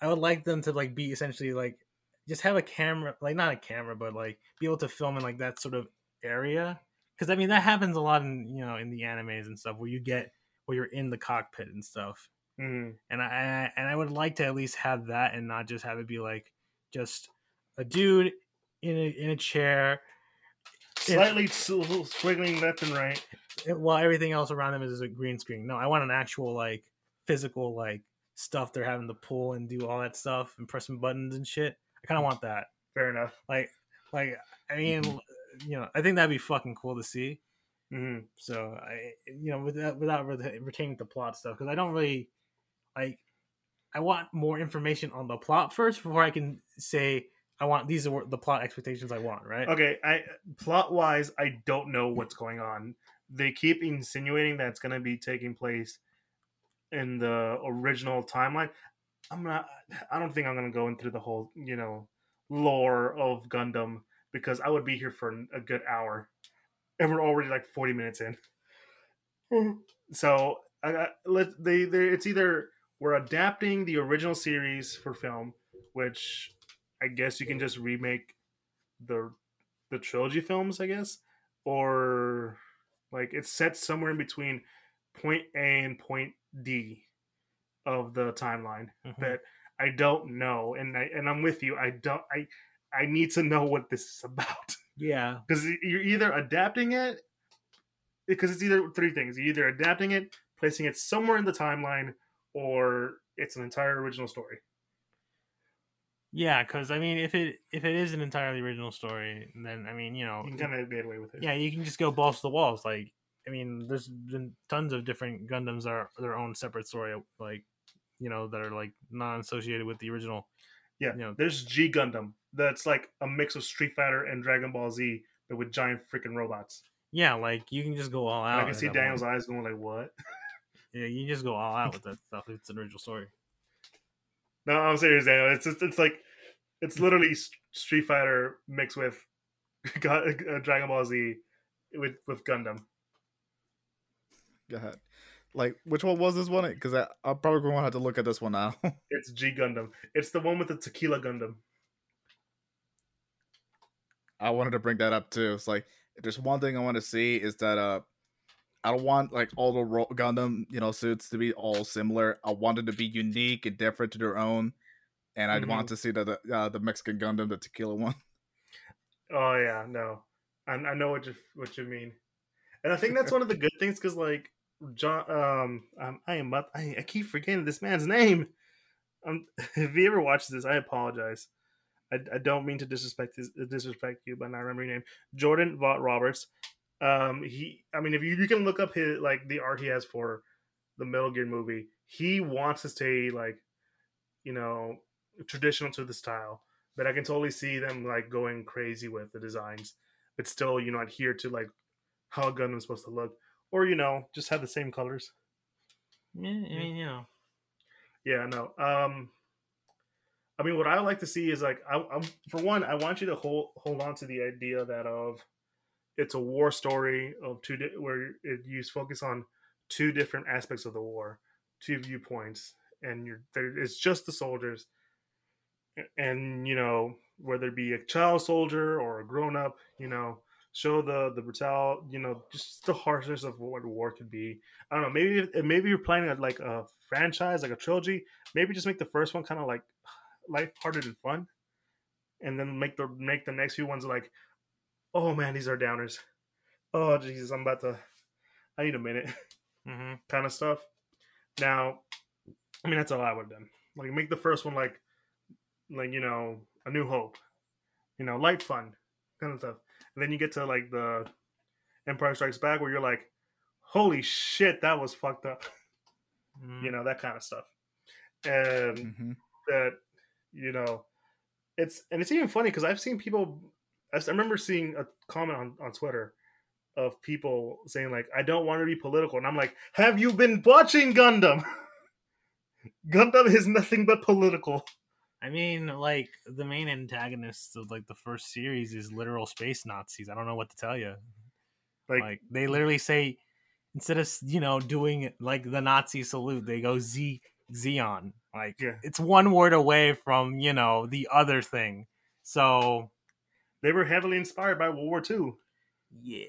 Speaker 3: I would like them to like be essentially like just have a camera, like not a camera, but like be able to film in like that sort of area. Because I mean that happens a lot in you know in the animes and stuff where you get where you're in the cockpit and stuff.
Speaker 1: hmm
Speaker 3: And I and I, would like to at least have that and not just have it be like just a dude in a in a chair
Speaker 1: Slightly squiggling left and right.
Speaker 3: it- while everything else around him is a green screen. No, I want an actual like physical like stuff they're having to pull and do all that stuff and pressing buttons and shit. I kind of want that.
Speaker 1: Fair enough.
Speaker 3: Like like I mean, you know, I think that'd be fucking cool to see.
Speaker 1: hmm
Speaker 3: So I you know without without re- retaining the plot stuff because I don't really like. I want more information on the plot first before I can say I want these are the plot expectations I want. Right?
Speaker 1: Okay, I plot wise, I don't know what's going on. They keep insinuating that it's going to be taking place in the original timeline. I'm not. I don't think I'm going to go into the whole, you know, lore of Gundam because I would be here for a good hour, and we're already like 40 minutes in. So I, I let they they it's either we're adapting the original series for film, which I guess you can just remake the the trilogy films, I guess, or like it's set somewhere in between point A and point D of the timeline
Speaker 3: Mhm.
Speaker 1: that I don't know, and I and I'm with you. I don't. I I need to know what this is about [LAUGHS]
Speaker 3: Yeah.
Speaker 1: because you're either adapting it because it's either three things: you're either adapting it, placing it somewhere in the timeline, or it's an entire original story.
Speaker 3: Yeah, because I mean, if it if it is an entirely original story, then I mean, you know,
Speaker 1: You can kind of get away with it.
Speaker 3: yeah, you can just go balls to the walls. Like, I mean, there's been tons of different Gundams that are their own separate story, like, you know, that are like non associated with the original.
Speaker 1: Yeah,
Speaker 3: you know-
Speaker 1: there's G Gundam. That's like a mix of Street Fighter and Dragon Ball Z, but with giant freaking robots.
Speaker 3: Yeah, like you can just go all out.
Speaker 1: I can see Daniel's
Speaker 3: point.
Speaker 1: eyes going like, "What?" [LAUGHS]
Speaker 3: Yeah, you can just go all out with that stuff. It's an original story.
Speaker 1: No, I'm serious, Daniel. It's just, it's like it's literally Street Fighter mixed with [LAUGHS] Gu- uh, Dragon Ball Z with with Gundam.
Speaker 2: Go ahead. Like, which one was this one? Because I'm probably going to have to look at this one now. [LAUGHS]
Speaker 1: It's G Gundam. It's the one with the Tequila Gundam.
Speaker 2: I wanted to bring that up too. It's like there's one thing I want to see is that uh, I don't want like all the Ro- Gundam you know suits to be all similar. I want it to be unique and different to their own, and I want to see the the, uh, the Mexican Gundam, the Tequila one. [LAUGHS]
Speaker 1: Oh yeah, no, I, I know what you what you mean, and I think that's one of the good things because like John, um, I am up, I, I keep forgetting this man's name. Um, [LAUGHS] if he ever watches this, I apologize. I, I don't mean to disrespect his, disrespect you by not remembering your name. Jordan Vogt Roberts. Um, he, I mean, if you, you can look up his like the art he has for the Metal Gear movie, he wants to stay like, you know, traditional to the style but I can totally see them like going crazy with the designs, but still, you know, adhere to like how a Gundam's supposed to look, or you know, just have the same colors.
Speaker 3: Yeah, I mean, you know,
Speaker 1: Yeah, no. Um, I mean, what I like to see is like, I, I'm for one, I want you to hold hold on to the idea that of it's a war story of two di- where it you focus on two different aspects of the war, two viewpoints, and you're there. It's just the soldiers, and you know whether it be a child soldier or a grown up, you know, show the the brutal, you know, just the harshness of what war could be. I don't know. Maybe maybe you're planning a, like a franchise, like a trilogy. Maybe just make the first one kind of like lighthearted and fun, and then make the make the next few ones like, oh man, these are downers. Oh Jesus, I'm about to. I need a minute, [LAUGHS]
Speaker 3: hmm
Speaker 1: kind of stuff. Now, I mean that's all I would have done. Like make the first one like, like you know, a New Hope, you know, light fun kind of stuff, and then you get to like the Empire Strikes Back where you're like, holy shit, that was fucked up.
Speaker 3: Mm-hmm.
Speaker 1: You know that kind of stuff, and
Speaker 2: hmm
Speaker 1: that you know it's and it's even funny because i've seen people I remember seeing a comment on, on twitter of people saying like, "I don't want to be political," and I'm like, "Have you been watching Gundam? [LAUGHS] Gundam is nothing but political."
Speaker 3: I mean, like the main antagonists of like the first series is literal space Nazis. I don't know what to tell you.
Speaker 1: Like,
Speaker 3: Like, they literally say instead of you know doing like the Nazi salute, they go Z Zeon. Like
Speaker 1: Yeah.
Speaker 3: it's one word away from you know the other thing. So
Speaker 1: they were heavily inspired by World War II.
Speaker 3: yeah,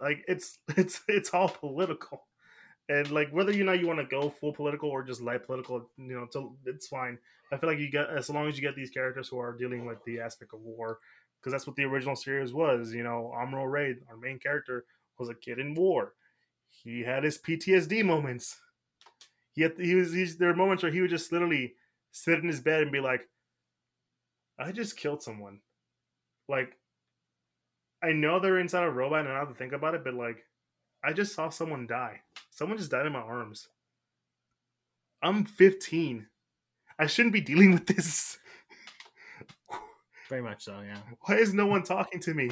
Speaker 1: Like it's [LAUGHS] it's it's all political, and like whether you know you want to go full political or just light political, you know, so it's fine. I feel like you get as long as you get these characters who are dealing with the aspect of war, because that's what the original series was. You know, Amuro Ray, our main character, was a kid in war. He had his PTSD moments. He had, he was he's, there were moments where he would just literally sit in his bed and be like, "I just killed someone." Like, I know they're inside a robot and I have to think about it, but like, I just saw someone die. Someone just died in my arms. I'm 15. I shouldn't be dealing with this.
Speaker 3: very much so. Yeah.
Speaker 1: Why is no one talking to me?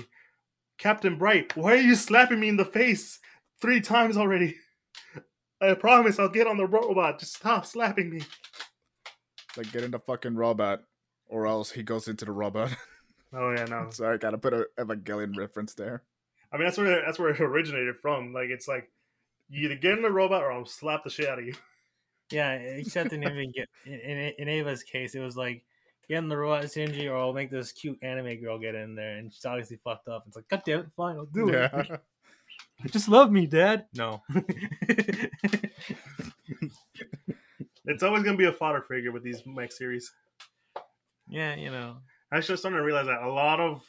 Speaker 1: Captain Bright, why are you slapping me in the face three times already? I promise I'll get on the robot. Just stop slapping me.
Speaker 2: Like get in the fucking robot, or else he goes into the robot.
Speaker 1: Oh yeah, no. [LAUGHS]
Speaker 2: Sorry, gotta put a Evangelion reference there.
Speaker 1: I mean that's where that's where it originated from. Like it's like you either get in the robot or I'll slap the shit out of you.
Speaker 3: Yeah, except in even get in, in, in Eva's case, it was like get in the robot Shinji, or I'll make this cute anime girl get in there, and she's obviously fucked up. It's like, God damn it, fine, I'll do
Speaker 2: Yeah. [LAUGHS]
Speaker 3: it. Just love me, Dad. No. [LAUGHS]
Speaker 1: It's always gonna be a fodder figure with these mech series.
Speaker 3: yeah, you know.
Speaker 1: I just starting to realize that a lot of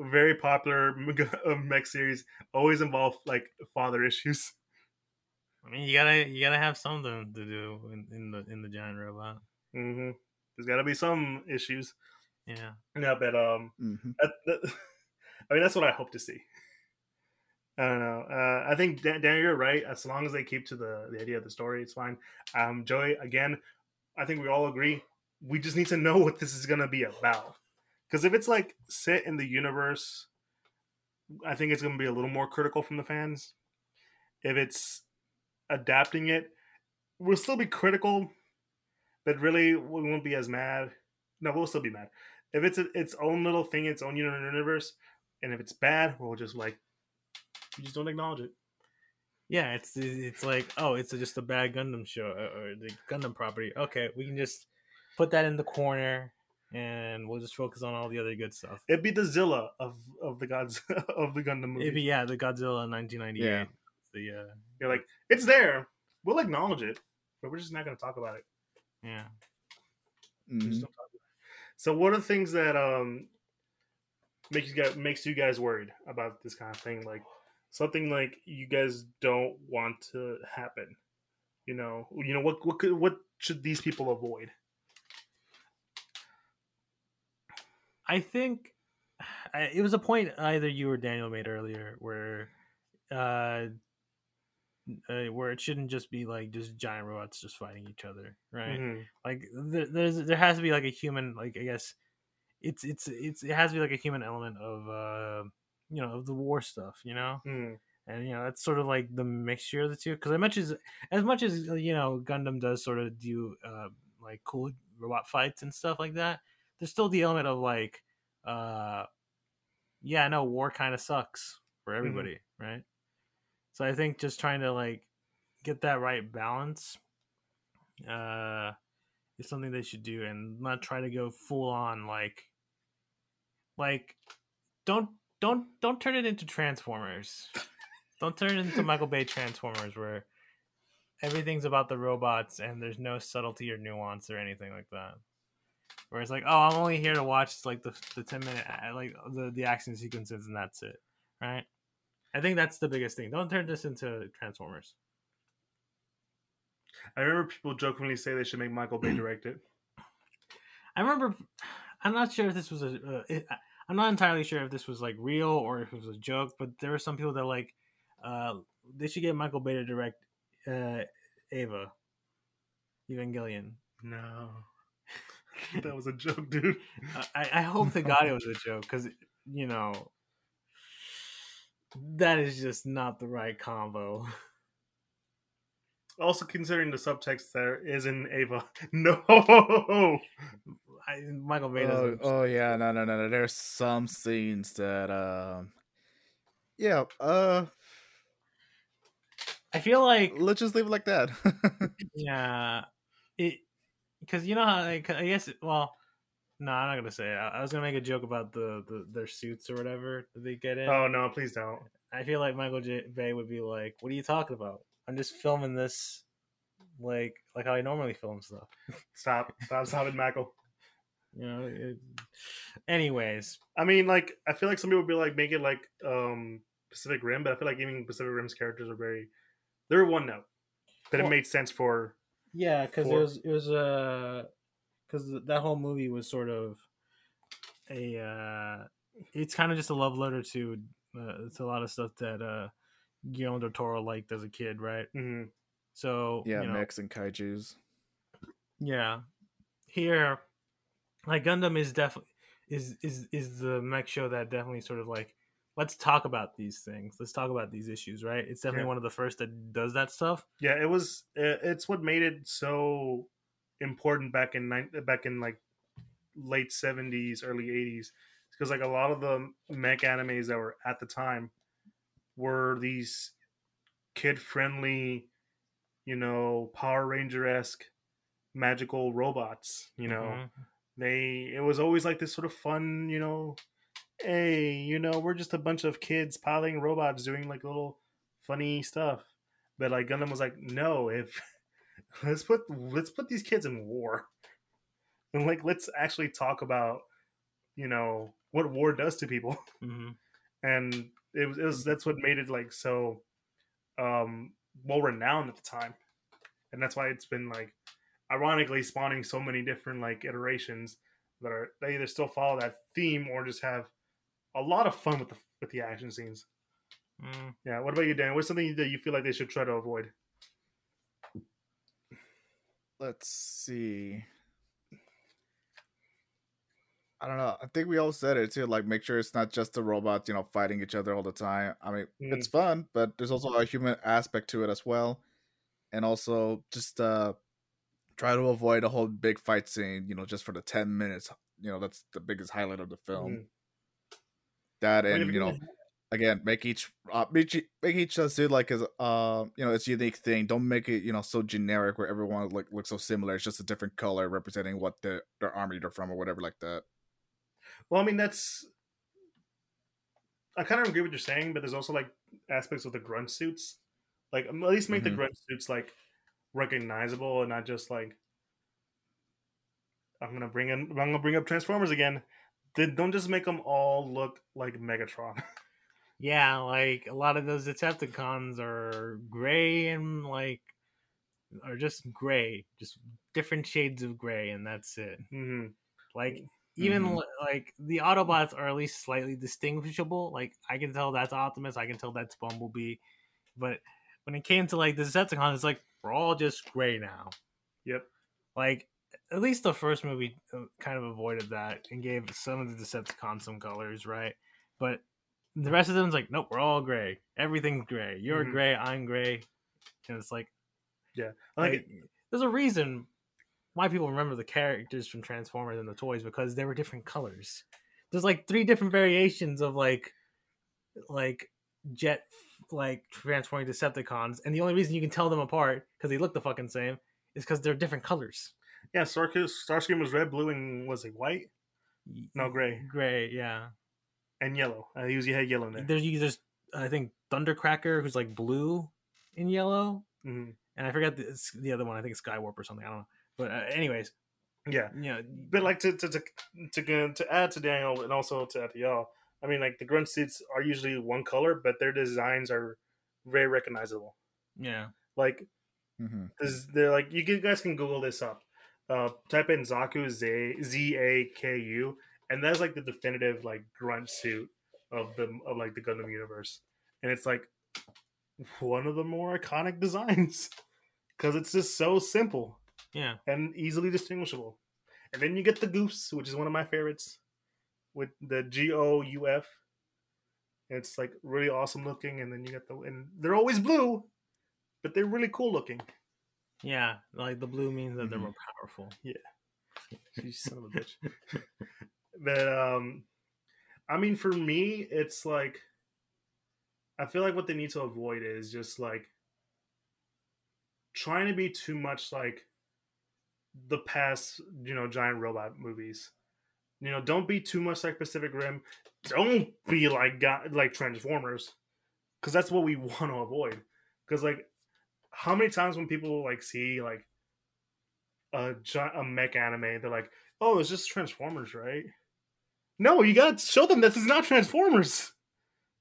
Speaker 1: very popular [LAUGHS] uh, mech series always involve like father [LAUGHS] issues.
Speaker 3: I mean, you gotta you gotta have something to do in, in the in the giant robot.
Speaker 1: hmm There's got to be some issues.
Speaker 3: Yeah.
Speaker 1: Yeah, but um,
Speaker 2: hmm
Speaker 1: that, that, [LAUGHS] I mean that's what I hope to see. I don't know. Uh, I think Dan, Dan, you're right. As long as they keep to the, the idea of the story, it's fine. Um, Joey, again, I think we all agree. We just need to know what this is gonna be about. Because if it's like set in the universe, I think it's gonna be a little more critical from the fans. If it's adapting it, we'll still be critical, but really we won't be as mad. No, we'll still be mad. If it's a, its own little thing, its own universe, and if it's bad, we'll just like we just don't acknowledge it.
Speaker 3: Yeah, it's it's like oh, it's just a bad Gundam show uh, or the Gundam property. Okay, we can just put that in the corner, and we'll just focus on all the other good stuff.
Speaker 1: It'd be the Zilla of of the gods [LAUGHS] of the Gundam movie.
Speaker 3: It'd be yeah, the Godzilla 1998.
Speaker 2: Yeah.
Speaker 3: The uh,
Speaker 1: You're like, it's there. We'll acknowledge it, but we're just not going to talk about it.
Speaker 3: yeah.
Speaker 1: We
Speaker 2: hmm
Speaker 1: just don't talk about it. So, what are the things that um makes you guys makes you guys worried about this kind of thing? Like something like you guys don't want to happen. You know, you know what what could, what should these people avoid?
Speaker 3: I think [SIGHS] I- it was a point either you or Daniel made earlier where uh, uh where it shouldn't just be like just giant robots just fighting each other, right?
Speaker 1: Mhm.
Speaker 3: Like there, there's there has to be like a human like I guess it's it's it's it has to be like a human element of uh you know of the war stuff, you know?
Speaker 1: Mhm.
Speaker 3: and you know that's sort of like the mixture of the two because as much as as much as you know gundam does sort of do uh like cool robot fights and stuff like that there's still the element of like uh yeah no war kind of sucks for everybody right? So i think just trying to like get that right balance uh is something they should do and not try to go full on like like don't don't don't turn it into transformers. Don't turn it into michael bay transformers where everything's about the robots and there's no subtlety or nuance or anything like that where it's like oh i'm only here to watch like the, the 10 minute uh, like the, the action sequences and that's it right i think that's the biggest thing don't turn this into transformers
Speaker 1: I remember people jokingly say they should make Michael Bay direct it. [CLEARS THROAT]
Speaker 3: I remember. I'm not sure if this was a. Uh, it, I'm not entirely sure if this was like real or if it was a joke, but there were some people that like. Uh, they should get Michael Bay to direct uh, Eva, Evangelion.
Speaker 1: No, [LAUGHS] that was a joke, dude.
Speaker 3: I, I hope to God it was a joke because you know. that is just not the right combo. [LAUGHS]
Speaker 1: Also, considering the subtext there is in Eva. [LAUGHS] No.
Speaker 3: I, Michael Bay
Speaker 2: Oh,
Speaker 3: doesn't.
Speaker 2: oh yeah, no, no, no, no. There's some scenes that, um, yeah, uh,
Speaker 3: I feel like
Speaker 2: let's just leave it like that.
Speaker 3: yeah, it because you know how like, I guess well, no, I'm not gonna say it. I, I was gonna make a joke about the, the their suits or whatever that they get in.
Speaker 1: oh no, please don't.
Speaker 3: I feel like Michael J. Bay would be like, "What are you talking about? I'm just filming this like like how I normally film stuff." [LAUGHS]
Speaker 1: Stop. Stop. Stop it, Michael.
Speaker 3: You know. It, anyways,
Speaker 1: I mean, like, I feel like some people would be like, make it like um Pacific Rim, but I feel like even Pacific Rim's characters are very, they're one note. That
Speaker 3: Well-
Speaker 1: it made sense for.
Speaker 3: Yeah, because it was it was uh because that whole movie was sort of a uh it's kind of just a love letter to uh, to a lot of stuff that uh Guillermo del Toro liked as a kid, right?
Speaker 1: mhm.
Speaker 3: So
Speaker 2: yeah,
Speaker 3: you know,
Speaker 2: mechs and kaiju's.
Speaker 3: Yeah. Here, like Gundam is definitely is is is the mech show that definitely sort of like let's talk about these things. Let's talk about these issues, right? It's definitely
Speaker 1: Yeah.
Speaker 3: one of the first that does that stuff.
Speaker 1: Yeah, it was. It's what made it so important back in back in like late seventies, early eighties, because like a lot of the mech animes that were at the time were these kid friendly, you know, Power Ranger esque magical robots. You know,
Speaker 3: Mhm.
Speaker 1: they it was always like this sort of fun, you know, hey, you know, we're just a bunch of kids piloting robots doing like little funny stuff. But like Gundam was like, no, if [LAUGHS] let's put let's put these kids in war. [LAUGHS] And like let's actually talk about, you know, what war does to people. [LAUGHS]
Speaker 3: Mhm.
Speaker 1: And it was, it was that's what made it like so um well renowned at the time. And that's why it's been like ironically spawning so many different like iterations that are they either still follow that theme or just have a lot of fun with the with the action scenes.
Speaker 3: Mm.
Speaker 1: Yeah. What about you, Dan? What's something that you feel like they should try to avoid?
Speaker 2: Let's see. I don't know. I think we all said it too. Like, make sure it's not just the robots, you know, fighting each other all the time. I mean,
Speaker 1: Mm.
Speaker 2: it's fun, but there's also a human aspect to it as well. And also, just uh try to avoid a whole big fight scene. You know, just for the ten minutes. You know, that's the biggest highlight of the film.
Speaker 1: Mhm.
Speaker 2: That and you know, again, make each uh, make each, make each uh, suit like is uh you know its unique thing. Don't make it you know so generic where everyone like looks so similar. It's just a different color representing what the their army they're from or whatever like that.
Speaker 1: Well, I mean, that's. I kind of agree with what you're saying, but there's also like aspects of the grunt suits. Like, um, at least make the
Speaker 2: Mhm.
Speaker 1: grunt suits like recognizable and not just like. I'm gonna bring in. I'm gonna bring up Transformers again. They don't just make them all look like Megatron. [LAUGHS]
Speaker 3: Yeah, like a lot of those Decepticons are gray and like are just gray, just different shades of gray, and that's it.
Speaker 1: hmm
Speaker 3: Like even
Speaker 2: Mhm.
Speaker 3: like the Autobots are at least slightly distinguishable. Like I can tell that's Optimus, I can tell that's Bumblebee, but when it came to like the Decepticons, it's like we're all just gray now.
Speaker 1: Yep.
Speaker 3: Like at least the first movie uh, kind of avoided that and gave some of the Decepticons some colors, right? But the rest of them's like, nope, we're all gray. Everything's gray. You're
Speaker 1: Mhm.
Speaker 3: gray. I'm gray. And it's like,
Speaker 1: I like,
Speaker 3: like,
Speaker 1: it.
Speaker 3: there's a reason why people remember the characters from Transformers and the toys because they were different colors. There's like three different variations of like, like jet like transforming Decepticons, and the only reason you can tell them apart because they look the fucking same is because they're different colors.
Speaker 1: Yeah, Star- Starscream was red, blue, and was it white No, gray.
Speaker 3: Gray, yeah.
Speaker 1: and yellow. Uh, he was he had yellow in there.
Speaker 3: There's there's I think Thundercracker who's like blue and yellow,
Speaker 1: hmm
Speaker 3: and I forget the, the other one. I think it's Skywarp or something. I don't know. But uh, anyways,
Speaker 1: Yeah,
Speaker 3: you know,
Speaker 1: but like to to to to, to add to Daniel and also to add to y'all. I mean, like the grunt suits are usually one color, but their designs are very recognizable.
Speaker 3: yeah,
Speaker 1: Like
Speaker 2: hmm
Speaker 1: they're like you guys can Google this up. Uh, type in Zaku Z Z A K U, and that's like the definitive like grunt suit of the of like the Gundam universe, and it's like one of the more iconic [LAUGHS] designs because it's just so simple
Speaker 3: yeah.
Speaker 1: and easily distinguishable. And then you get the Gouf, which is one of my favorites, with the G O U F, it's like really awesome looking, and then you get the and they're always blue, but they're really cool looking.
Speaker 3: Yeah, like the blue means that they're
Speaker 2: Mhm.
Speaker 3: more powerful. [LAUGHS]
Speaker 1: You son of a bitch. [LAUGHS] but um, I mean, for me, it's like I feel like what they need to avoid is just like trying to be too much like the past, you know, giant robot movies. You know, don't be too much like Pacific Rim. Don't be like got like Transformers, because that's what we [LAUGHS] want to avoid. Because like, how many times when people like see like a a mech anime, they're like, "Oh, it's just Transformers, right?" No, you gotta show them this is not Transformers.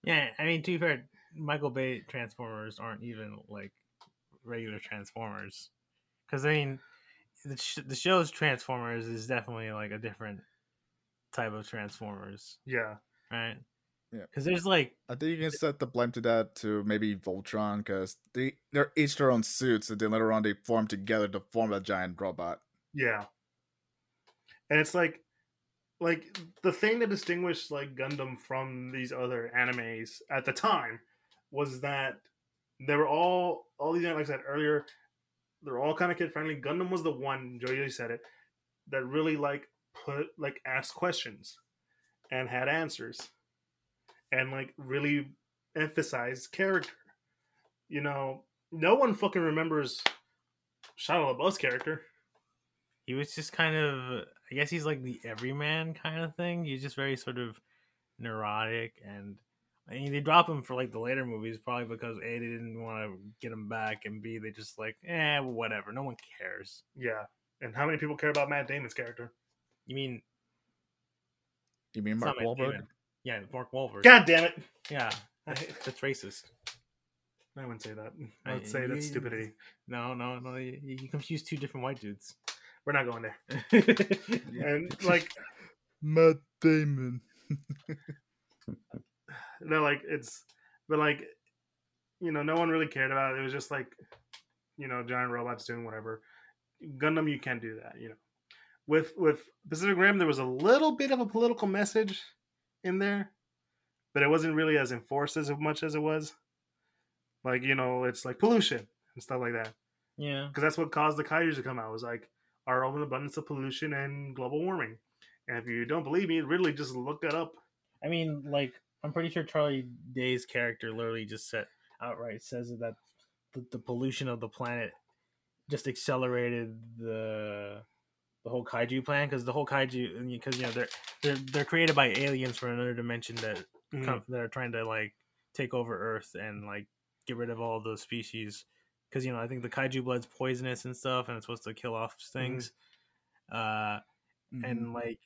Speaker 3: Yeah, I mean, to be fair, Michael Bay Transformers aren't even like regular Transformers. Because I mean, the sh- the show's Transformers is definitely like a different type of Transformers,
Speaker 1: Yeah,
Speaker 3: right?
Speaker 2: Yeah.
Speaker 3: Because there's like,
Speaker 2: I think you can set the blame to that to maybe Voltron because they they're each their own suits, and then later on they form together to form a giant robot.
Speaker 1: yeah. And it's like, like the thing that distinguished like Gundam from these other animes at the time was that they were all all these like I said earlier, they're all kind of kid friendly. Gundam was the one, Joey said it, that really like put like asked questions and had answers and like really emphasized character. You know, no one fucking remembers Shia LaBeouf's character.
Speaker 3: he was just kind of, I guess he's like the everyman kind of thing. He's just very sort of neurotic and. I mean, they drop him for like the later movies, probably because A, they didn't want to get him back, and B, they just like, eh, whatever. No one cares.
Speaker 1: Yeah. And how many people care about Matt Damon's character?
Speaker 3: You mean
Speaker 2: You mean Mark
Speaker 3: not Matt
Speaker 2: Wahlberg?
Speaker 3: Damon. Yeah, Mark Wahlberg.
Speaker 1: God damn it.
Speaker 3: Yeah, that's, that's racist.
Speaker 1: I wouldn't say that.
Speaker 3: I-
Speaker 1: I'd say that's
Speaker 3: you-
Speaker 1: stupidity.
Speaker 3: No, no, no. You, you confuse two different white dudes.
Speaker 1: We're not going there. [LAUGHS] And like,
Speaker 2: Matt Damon. [SIGHS]
Speaker 1: no, like it's, but like, you know, no one really cared about it. It was just like, you know, giant robots doing whatever. Gundam, you can't do that. You know, with with Pacific Rim, there was a little bit of a political message in there, but it wasn't really as enforced as much as it was. Like you know, it's like pollution and stuff like that.
Speaker 3: yeah.
Speaker 1: because that's what caused the kaiju to come out was like our own abundance of pollution and global warming. And if you don't believe me, really just look it up.
Speaker 3: I mean, like, I'm pretty sure Charlie Day's character literally just said outright says that the, the pollution of the planet just accelerated the the whole kaiju plan because the whole kaiju because you know they're they're they're created by aliens from another dimension that
Speaker 1: Mhm.
Speaker 3: come, that are trying to like take over Earth and like get rid of all those species. Because you know, I think the kaiju blood's poisonous and stuff, and it's supposed to kill off things. Uh,
Speaker 2: Mm-hmm.
Speaker 3: and like,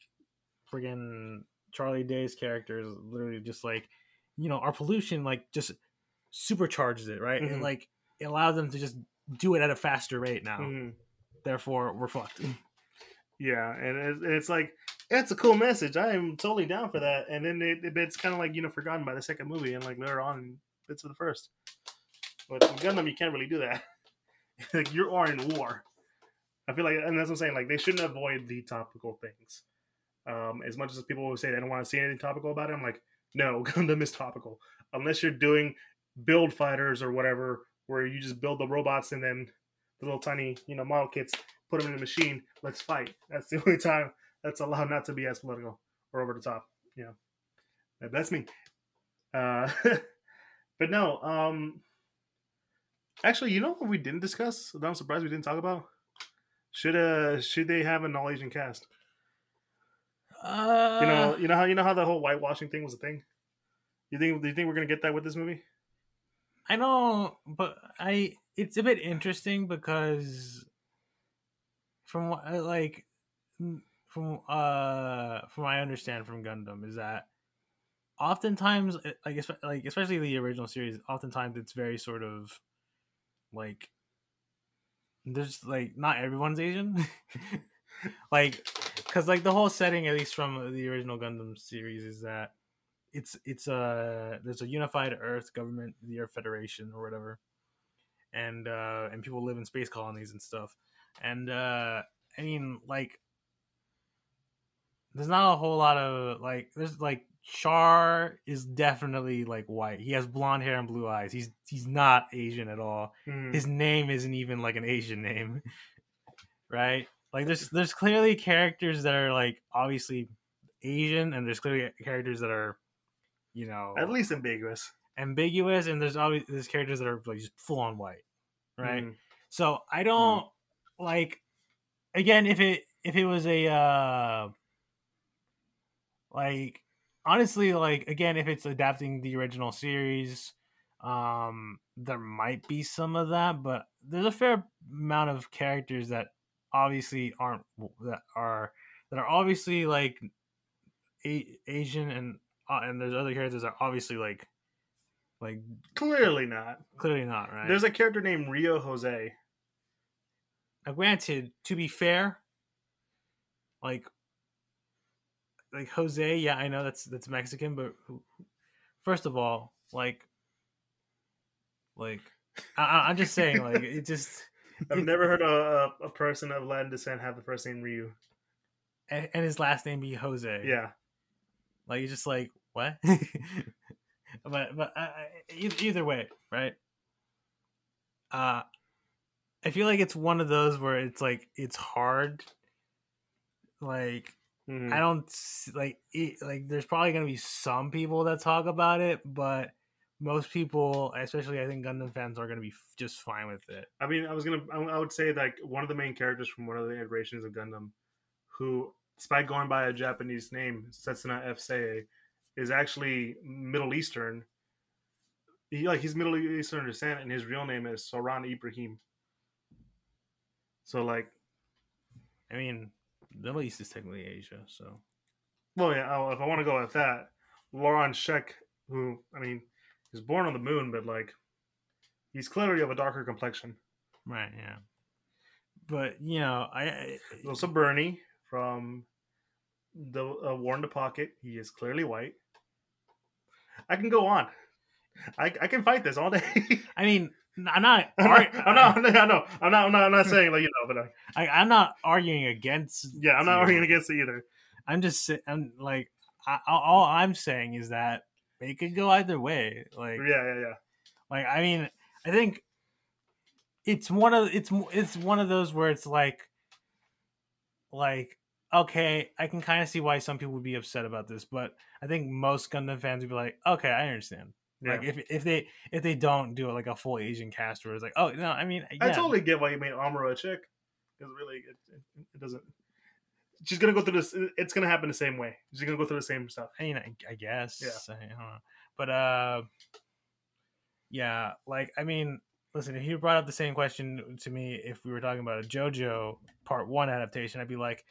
Speaker 3: friggin' Charlie Day's character is literally just like, you know, our pollution like just supercharges it, right? And like it allows them to just do it at a faster rate now.
Speaker 1: Mhm.
Speaker 3: Therefore, we're fucked. [LAUGHS]
Speaker 1: Yeah, and it- it's like it's a cool message. I am totally down for that. And then it, it- it's kind of like you know forgotten by the second movie, and like later on bits of the first. But Gundam, you can't really do that. [LAUGHS] like you are in war. I feel like, and that's what I'm saying. Like they shouldn't avoid the topical things. Um, as much as people will say they don't want to see anything topical about it, I'm like, no, [LAUGHS] Gundam is topical. Unless you're doing build fighters or whatever, where you just build the robots and then the little tiny, you know, model kits, put them in a machine, let's fight. That's the [LAUGHS] only time that's allowed not to be as political or over the top. You know, that's me. Uh, [LAUGHS] but no, um, actually, you know what we didn't discuss? That I'm surprised we didn't talk about. Should uh, should they have an all Asian cast?
Speaker 3: Uh,
Speaker 1: You know, you know how you know how the whole whitewashing thing was a thing. You think? Do you think we're gonna get that with this movie?
Speaker 3: I don't, but I it's a bit interesting because from what like from uh from I understand from Gundam is that oftentimes like like especially the original series oftentimes it's very sort of like there's like not everyone's Asian [LAUGHS] like because like the whole setting at least from the original Gundam series is that it's it's a there's a unified Earth government, the Earth Federation or whatever, and uh, and people live in space colonies and stuff. And uh, I mean, like, there's not a whole lot of like there's like Char is definitely like white. He has blonde hair and blue eyes. He's he's not Asian at all.
Speaker 1: Mhm.
Speaker 3: His name isn't even like an Asian name, [LAUGHS] right? Like there's there's clearly characters that are like obviously Asian, and there's clearly characters that are, you know,
Speaker 1: At least ambiguous.
Speaker 3: ambiguous, and there's always there's characters that are like just full on white, right?
Speaker 1: Mhm.
Speaker 3: So I don't like again if it if it was a uh like honestly like again if it's adapting the original series um there might be some of that but there's a fair amount of characters that obviously aren't that are that are obviously like a- Asian and uh, and there's other characters that are obviously like like
Speaker 1: Clearly not.
Speaker 3: clearly not right
Speaker 1: There's a character named Ryu Jose.
Speaker 3: Now, granted, to be fair, like, like Jose, yeah, I know that's that's Mexican, but first of all, like, like, I- I'm just saying, like, it [LAUGHS] just
Speaker 1: I've
Speaker 3: it-
Speaker 1: never heard a, a, person of Latin descent have the first name Ryu.
Speaker 3: and, and his last name be Jose.
Speaker 1: Yeah.
Speaker 3: like you're just like what? [LAUGHS] but but uh, uh, either, either way, right? Uh, I feel like it's one of those where it's like it's hard, like.
Speaker 1: Mhm.
Speaker 3: I don't like it, like. There's probably gonna be some people that talk about it, but most people, especially I think Gundam fans, are gonna be f- just fine with it.
Speaker 1: I mean, I was gonna, I I would say like one of the main characters from one of the iterations of Gundam, who, despite going by a Japanese name, Setsuna F. Is actually Middle Eastern. He like he's Middle Eastern descent, and his real name is Soran Ibrahim. So like,
Speaker 3: I mean, the Middle East is technically Asia, so
Speaker 1: well, yeah. If I want to go with that, Loran Cehack, who I mean, is born on the moon, but like, he's clearly of a darker complexion.
Speaker 3: right, yeah. But you know, I, I
Speaker 1: Also, Bernie from the uh, War in the Pocket. He is clearly white. I can go on. I, I can fight this all day. [LAUGHS]
Speaker 3: I mean, I'm not.
Speaker 1: I'm not, I'm not, I know, I'm not, I'm not, I'm not saying like you know, but uh,
Speaker 3: I, I'm not arguing against.
Speaker 1: yeah, I'm not
Speaker 3: you.
Speaker 1: arguing against it either.
Speaker 3: I'm just. I'm like. I, all- all I'm saying is that it could go either way. Like,
Speaker 1: Yeah, yeah, yeah.
Speaker 3: like I mean, I think it's one of it's it's one of those where it's like, like okay, I can kind of see why some people would be upset about this, but I think most Gundam fans would be like, okay, I understand.
Speaker 1: Yeah.
Speaker 3: Like if if they if they don't do it like a full Asian cast, where it's like, oh no, I mean,
Speaker 1: I totally get why you made Amuro a chick. Because really, it, it, it doesn't. She's gonna go through this. It's gonna happen the same way. She's gonna go through the same stuff.
Speaker 3: I mean, I, I guess.
Speaker 1: Yeah.
Speaker 3: I don't know. But uh, yeah, like I mean, listen, if you brought up the same question to me if we were talking about a JoJo Part One adaptation, I'd be like,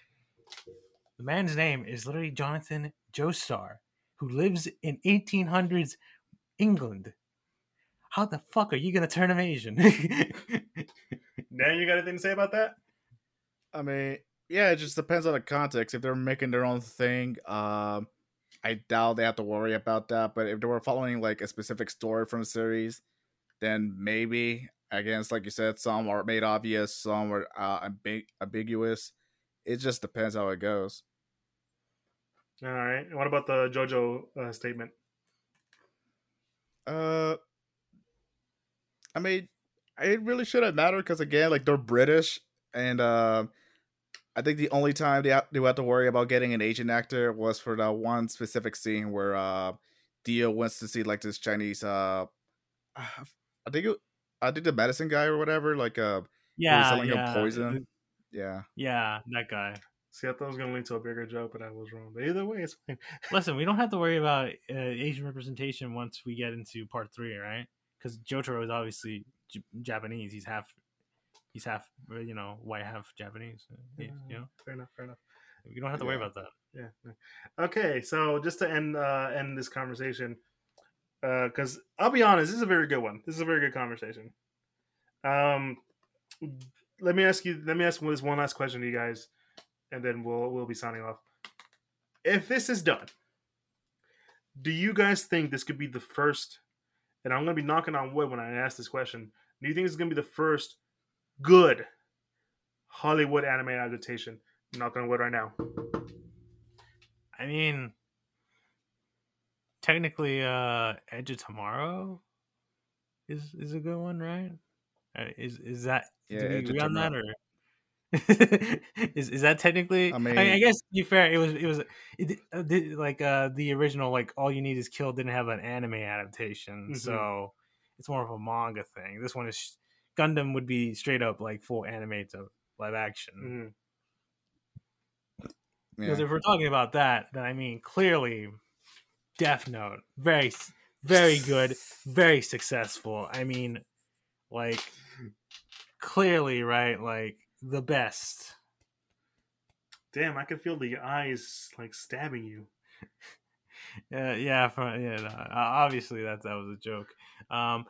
Speaker 3: the man's name is literally Jonathan Joestar, who lives in 1800s England. How the fuck are you gonna turn him Asian? [LAUGHS]
Speaker 1: now you got anything to say about that?
Speaker 2: I mean, yeah, it just depends on the context. If they're making their own thing, um, I doubt they have to worry about that. But if they were following like a specific story from the series, then maybe. Again, it's like you said, some are made obvious, some are uh, ambig- ambiguous. It just depends how it goes.
Speaker 1: All right. What about the JoJo uh, statement?
Speaker 2: Uh, I mean, it really shouldn't matter because again, like they're British, and uh, I think the only time they ha- they had to worry about getting an Asian actor was for that one specific scene where uh, Dio wants to see like this Chinese uh, [SIGHS] I think it, I think the medicine guy or whatever, like uh,
Speaker 3: yeah,
Speaker 2: selling him poison. Yeah,
Speaker 3: Yeah, that guy.
Speaker 1: See, I thought it was gonna lead to a bigger joke, but I was wrong. But either way, it's fine. [LAUGHS]
Speaker 3: Listen, we don't have to worry about uh, Asian representation once we get into part three, right? Because Jotaro is obviously J- Japanese. He's half, he's half, uh, you know, white, half Japanese. uh, he- You know,
Speaker 1: Fair enough. Fair enough.
Speaker 3: we don't have to worry about that.
Speaker 1: Yeah. yeah. Okay, so just to end uh, end this conversation, because I'll be honest, this is a very good one. This is a very good conversation. Um, let me ask you. Let me ask this one last question to you guys, and then we'll we'll be signing off. If this is done, do you guys think this could be the first? And I'm going to be knocking on wood when I ask this question. Do you think this is going to be the first good Hollywood anime adaptation? Knock on wood right now.
Speaker 3: I mean, technically, uh, Edge of Tomorrow is is a good one, right? Uh, is is that
Speaker 2: Yeah,
Speaker 3: do we agree on that or? [LAUGHS] is is that technically?
Speaker 2: I
Speaker 3: I mean,
Speaker 2: mean-
Speaker 3: I guess to be fair, it was it was it, uh, like uh the original like all you need is kill didn't have an anime adaptation,
Speaker 1: Mhm.
Speaker 3: so it's more of a manga thing. This one is Gundam would be straight up like full anime to live action.
Speaker 1: Mhm.
Speaker 3: Because
Speaker 2: Yeah.
Speaker 3: if we're talking about that, then I mean clearly, Death Note, very, very good, very successful. I mean, like clearly, right? Like the best.
Speaker 1: Damn, I can feel the eyes like stabbing you. [LAUGHS]
Speaker 3: Yeah, yeah, for, yeah. no, obviously, that that was a joke. Um,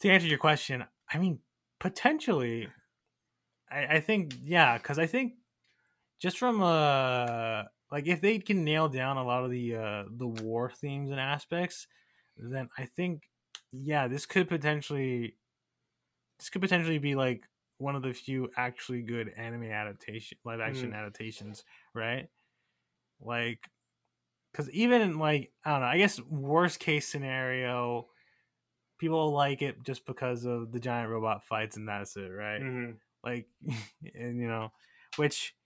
Speaker 3: to answer your question, I mean, potentially, I, I think yeah, because I think just from uh like if they can nail down a lot of the uh the war themes and aspects, then I think yeah, this could potentially this could potentially be like one of the few actually good anime adaptation live action
Speaker 1: Mm.
Speaker 3: adaptations, right? Like because even like I don't know, I guess worst case scenario, people like it just because of the giant robot fights and that's it, right?
Speaker 1: Mhm.
Speaker 3: Like, [LAUGHS] and you know, which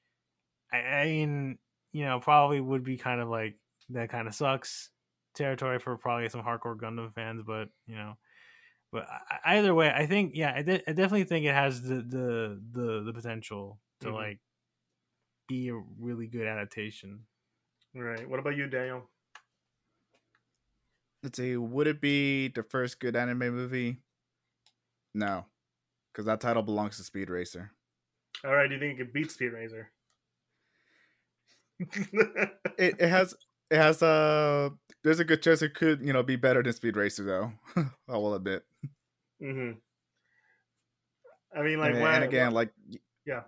Speaker 3: I, I mean, you know, probably would be kind of like that kind of sucks territory for probably some hardcore Gundam fans, but you know, but I- I- either way, I think yeah, I, de- I definitely think it has the the the, the potential to
Speaker 1: Mhm.
Speaker 3: like be a really good adaptation.
Speaker 1: Right. What about you, Daniel?
Speaker 2: Let's see. Would it be the first good anime movie? No, because that title belongs to Speed Racer.
Speaker 1: All right. Do you think it could beat Speed Racer?
Speaker 2: It it has it has uh there's a good chance it could you know be better than Speed Racer though. [LAUGHS] I will admit.
Speaker 1: Hmm I mean,
Speaker 2: And,
Speaker 1: like,
Speaker 2: and
Speaker 1: why-
Speaker 2: again, like
Speaker 1: no,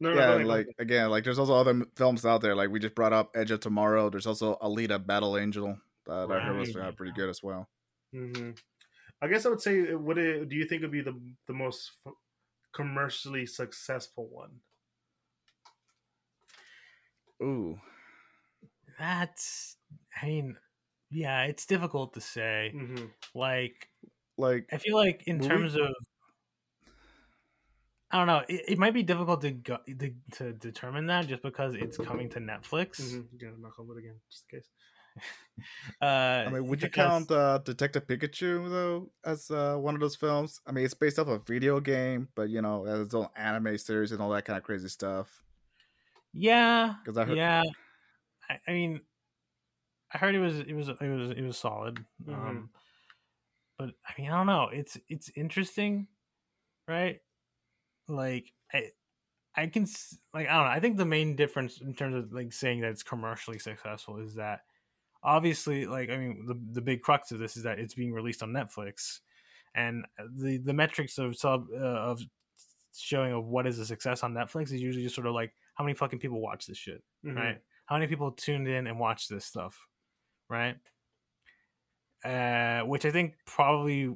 Speaker 1: no,
Speaker 2: yeah,
Speaker 1: go ahead, go
Speaker 2: like
Speaker 1: ahead.
Speaker 2: again, like there's also other films out there. Like we just brought up Edge of Tomorrow. There's also Alita: Battle Angel that I heard was uh, pretty good as well.
Speaker 1: Mm-hmm. I guess I would say, it- would it? Do you think would be the the most f- commercially successful one?
Speaker 2: Ooh,
Speaker 3: That's, I mean, yeah, it's difficult to say.
Speaker 1: hmm
Speaker 3: Like,
Speaker 2: like
Speaker 3: I feel like in terms of, I don't know, it, it might be difficult to go to, to determine that just because it's coming to Netflix.
Speaker 1: hmm Gotta knock on wood again, just in case. [LAUGHS]
Speaker 3: Uh,
Speaker 2: I mean, would you
Speaker 3: because-
Speaker 2: count uh, Detective Pikachu though as uh, one of those films? I mean, it's based off a video game, but you know, has its own anime series and all that kind of crazy stuff.
Speaker 3: Yeah,
Speaker 2: because I heard-
Speaker 3: yeah. I, I mean, I heard it was it was it was it was solid.
Speaker 1: Mhm.
Speaker 3: Um, but I mean, I don't know. It's it's interesting, right? Like I, I can s- like I don't know. I think the main difference in terms of like saying that it's commercially successful is that obviously, like I mean, the the big crux of this is that it's being released on Netflix, and the the metrics of sub uh, of showing of what is a success on Netflix is usually just sort of like how many fucking people watch this shit
Speaker 1: Mhm.
Speaker 3: right? How many people tuned in and watched this stuff, right? Uh, which I think probably,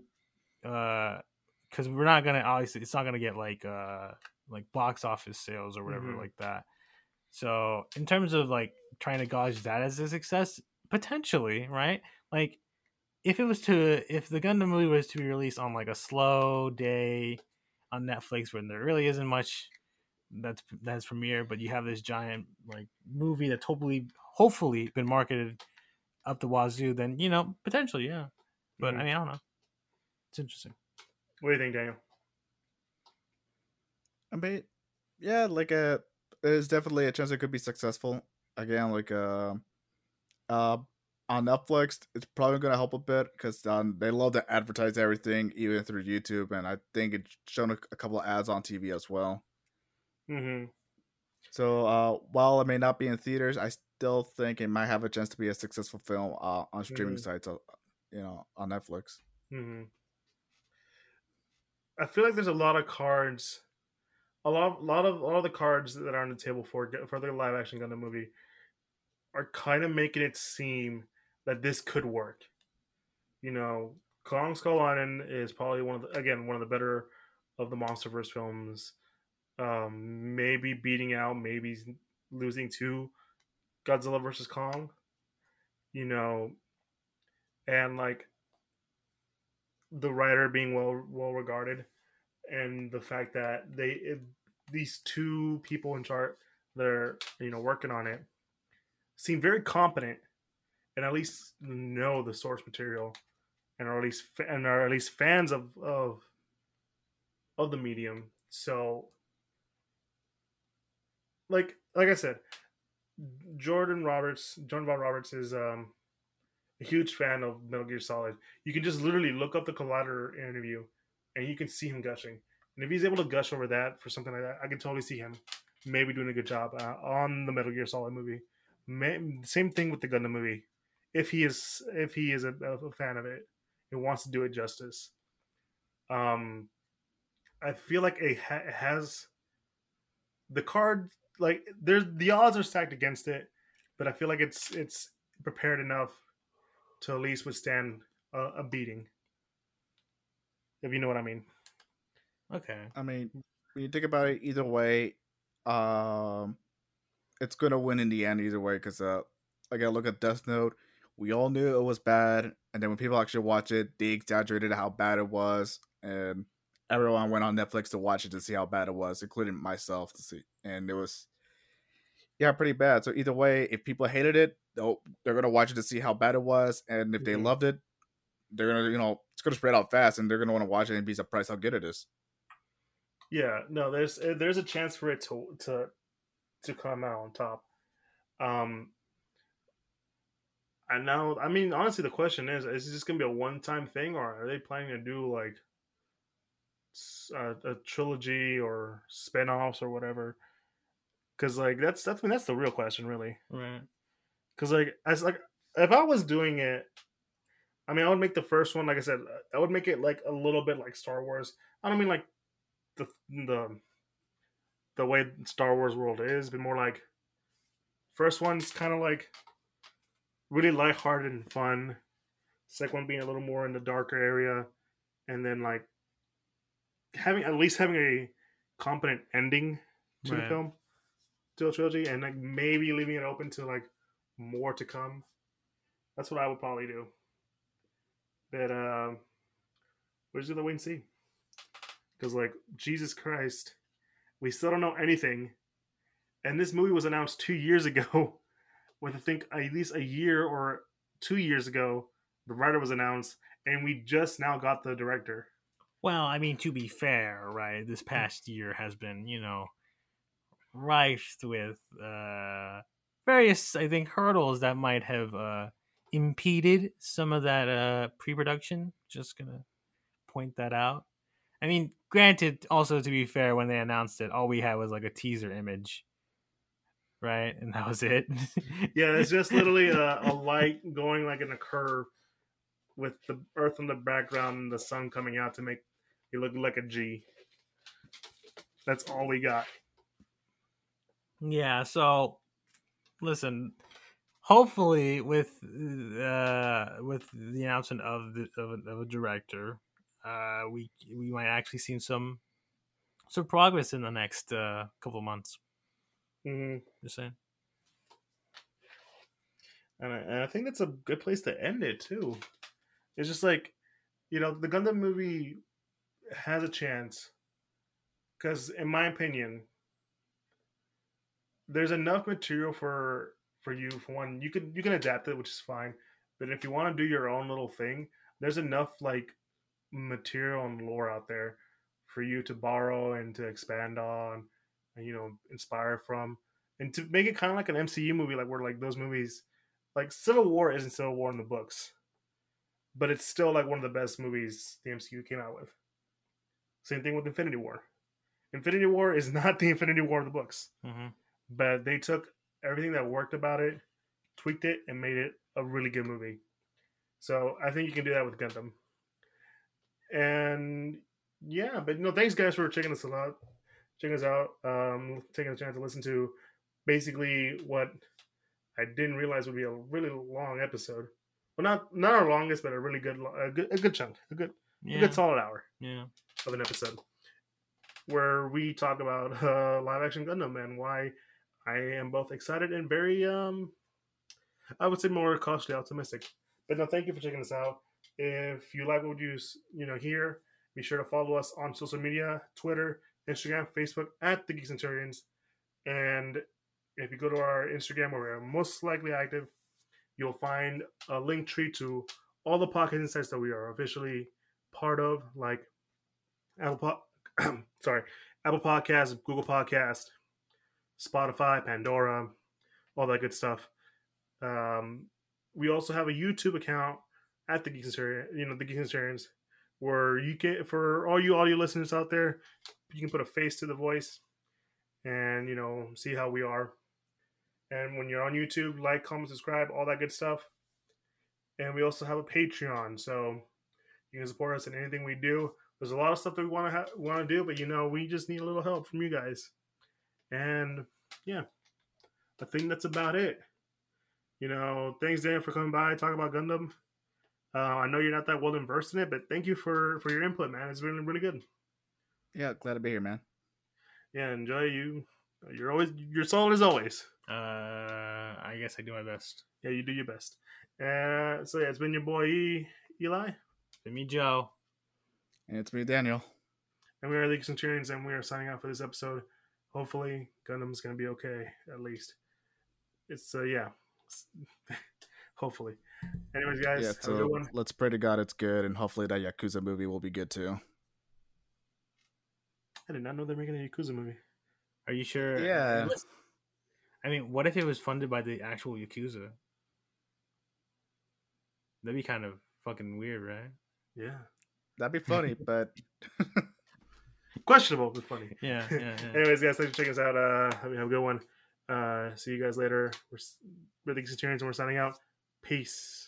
Speaker 3: uh, because we're not gonna obviously it's not gonna get like uh like box office sales or whatever
Speaker 1: Mhm.
Speaker 3: like that. So in terms of like trying to gauge that as a success, potentially, right? Like if it was to if the Gundam movie was to be released on like a slow day on Netflix when there really isn't much that's that's premiere, but you have this giant like movie that's hopefully hopefully been marketed up the wazoo, then you know potentially yeah. But
Speaker 1: Mhm.
Speaker 3: I mean I don't know. It's interesting.
Speaker 1: What do you think, Daniel?
Speaker 2: I mean, yeah, like a there's definitely a chance it could be successful. Again, like uh, uh on Netflix, it's probably gonna help a bit because um, they love to advertise everything, even through YouTube, and I think it's shown a, a couple of ads on TV as well.
Speaker 1: hmm
Speaker 2: So uh, while it may not be in theaters, I still think it might have a chance to be a successful film uh, on streaming
Speaker 1: Mhm.
Speaker 2: sites, uh, you know, on Netflix.
Speaker 1: hmm I feel like there's a lot of cards, a lot, lot of, a lot of the cards that are on the table for for the live action Gundam movie are kind of making it seem that this could work. You know, Kong Skull Island is probably one of the, again one of the better of the MonsterVerse films. Um, maybe beating out, maybe losing to Godzilla versus Kong. You know, and like the writer being well well regarded, and the fact that they it, these two people in chart that are you know working on it seem very competent and at least know the source material and are at least and are at least fans of of of the medium. So, like like I said, Jordan Roberts, Jordan Vogt-Roberts is um, a huge fan of Metal Gear Solid. You can just literally look up the Collider interview, and you can see him gushing. And if he's able to gush over that for something like that, I can totally see him maybe doing a good job uh, on the Metal Gear Solid movie. May, same thing with the Gundam movie. If he is if he is a, a fan of it and wants to do it justice, um, I feel like it ha- has the card like there's the odds are stacked against it, but I feel like it's it's prepared enough to at least withstand a, a beating. If you know what I mean.
Speaker 3: Okay.
Speaker 2: I mean, when you think about it, either way, um, it's gonna win in the end either way. Because uh, like I look at Death Note, we all knew it was bad, and then when people actually watch it, they exaggerated how bad it was, and everyone went on Netflix to watch it to see how bad it was, including myself to see, and it was yeah pretty bad. So either way, if people hated it, they're gonna watch it to see how bad it was, and if they
Speaker 1: Mhm.
Speaker 2: loved it, they're gonna you know it's gonna spread out fast, and they're gonna want to watch it and be surprised how good it is.
Speaker 1: Yeah, no, there's eh, there's a chance for it to to to come out on top. Um, and now, I mean, honestly, the question is: Is this gonna be a one time thing, or are they planning to do like a, uh, a trilogy or spin-offs or whatever? Because like that's that's I mean that's the real question, really.
Speaker 3: Right.
Speaker 1: Because like as like if I was doing it, I mean I would make the first one like I said I would make it like a little bit like Star Wars. I don't mean like the the the way Star Wars world is, but more like first one's kind of like really lighthearted and fun. Second one being a little more in the darker area, and then like having at least having a competent ending to the film, to the trilogy, and like maybe leaving it open to like more to come. That's what I would probably do. But uh, we're just gonna wait and see. Because like Jesus Christ, we still don't know anything, and this movie was announced two years ago. [LAUGHS] With I think at least a year or two years ago, the writer was announced, and we just now got the director.
Speaker 3: Well, I mean, to be fair, right? This past year has been, you know, rife with uh, various, I think, hurdles that might have uh, impeded some of that uh, pre-production. Just gonna point that out. I mean, granted, also to be fair, when they announced it, all we had was like a teaser image, right? And that was it. [LAUGHS]
Speaker 1: Yeah, it's just literally a, a [LAUGHS] light going like in a curve with the earth in the background and the sun coming out to make it look like a G. That's all we got.
Speaker 3: Yeah, so listen, hopefully with uh with the announcement of the of a, of a director, uh we we might actually see some some progress in the next uh couple months.
Speaker 1: hmm
Speaker 3: Just saying.
Speaker 1: And I, and I think that's a good place to end it too. It's just like, you know, the Gundam movie has a chance because, in my opinion, there's enough material for for you. For one, you can you can adapt it, which is fine. But if you want to do your own little thing, there's enough like material and lore out there for you to borrow and to expand on, and you know, inspire from, and to make it kind of like an MCU movie, like where like those movies like Civil War isn't Civil War in the books, but it's still like one of the best movies the MCU came out with. Same thing with Infinity War. Infinity War is [LAUGHS] not the Infinity War of the books,
Speaker 3: hmm
Speaker 1: but they took everything that worked about it, tweaked it, and made it a really good movie. So I think you can do that with Gundam. And yeah, but no, thanks guys for checking us out, checking us out, um, taking a chance to listen to basically what I didn't realize would be a really long episode. Well, not not our longest, but a really good, a good, a good chunk, a good, a
Speaker 3: Yeah.
Speaker 1: good solid hour
Speaker 3: Yeah.
Speaker 1: Of an episode where we talk about [LAUGHS] uh, live action Gundam and why I am both excited and very, um, I would say more cautiously optimistic. But no, thank you for checking us out. If you like what you you know hear, be sure to follow us on social media: Twitter, Instagram, Facebook at the Geek Centurions. And if you go to our Instagram, where we're most likely active, you'll find a Linktree to all the pocket insights that we are officially part of, like Apple, po- [CLEARS THROAT] sorry, Apple Podcast, Google Podcast, Spotify, Pandora, all that good stuff. Um, we also have a YouTube account at the Geek Centurion, you know, the Geek Centurions, where you can, for all you audio listeners out there, you can put a face to the voice and, you know, see how we are. And when you're on YouTube, like, comment, subscribe, all that good stuff. And we also have a Patreon, so you can support us in anything we do. There's a lot of stuff that we want to ha- want to do, but you know, we just need a little help from you guys. And yeah, I think that's about it. You know, thanks Dan for coming by talk about Gundam. Uh, I know you're not that well versed in it, but thank you for for your input, man. It's been really good.
Speaker 2: Yeah, glad to be here, man.
Speaker 1: Yeah, enjoy you. You're always you're solid as always.
Speaker 3: Uh, I guess I do my best.
Speaker 1: Yeah, you do your best. Uh, so yeah, it's been your boy E- Eli,
Speaker 3: Been me, Joe.
Speaker 2: And it's me, Daniel.
Speaker 1: and we are the Centurions, and we are signing out for this episode. Hopefully, Gundam's gonna be okay at least. It's uh yeah, [LAUGHS] hopefully. Anyways, guys,
Speaker 2: yeah,
Speaker 1: have a
Speaker 2: so
Speaker 1: good one.
Speaker 2: let's pray to God it's good, and hopefully that Yakuza movie will be good too.
Speaker 1: I did not know they're making a Yakuza movie.
Speaker 3: Are you sure?
Speaker 2: Yeah.
Speaker 3: I mean, what if it was funded by the actual Yakuza? That'd be kind of fucking weird, right?
Speaker 1: Yeah,
Speaker 2: That'd be funny, [LAUGHS] but [LAUGHS]
Speaker 1: questionable but funny.
Speaker 3: Yeah, yeah, yeah. [LAUGHS]
Speaker 1: Anyways, guys, thanks for checking us out. Uh, have a good one. Uh, see you guys later. We're, s- we're the Centurions, and we're signing out. Peace.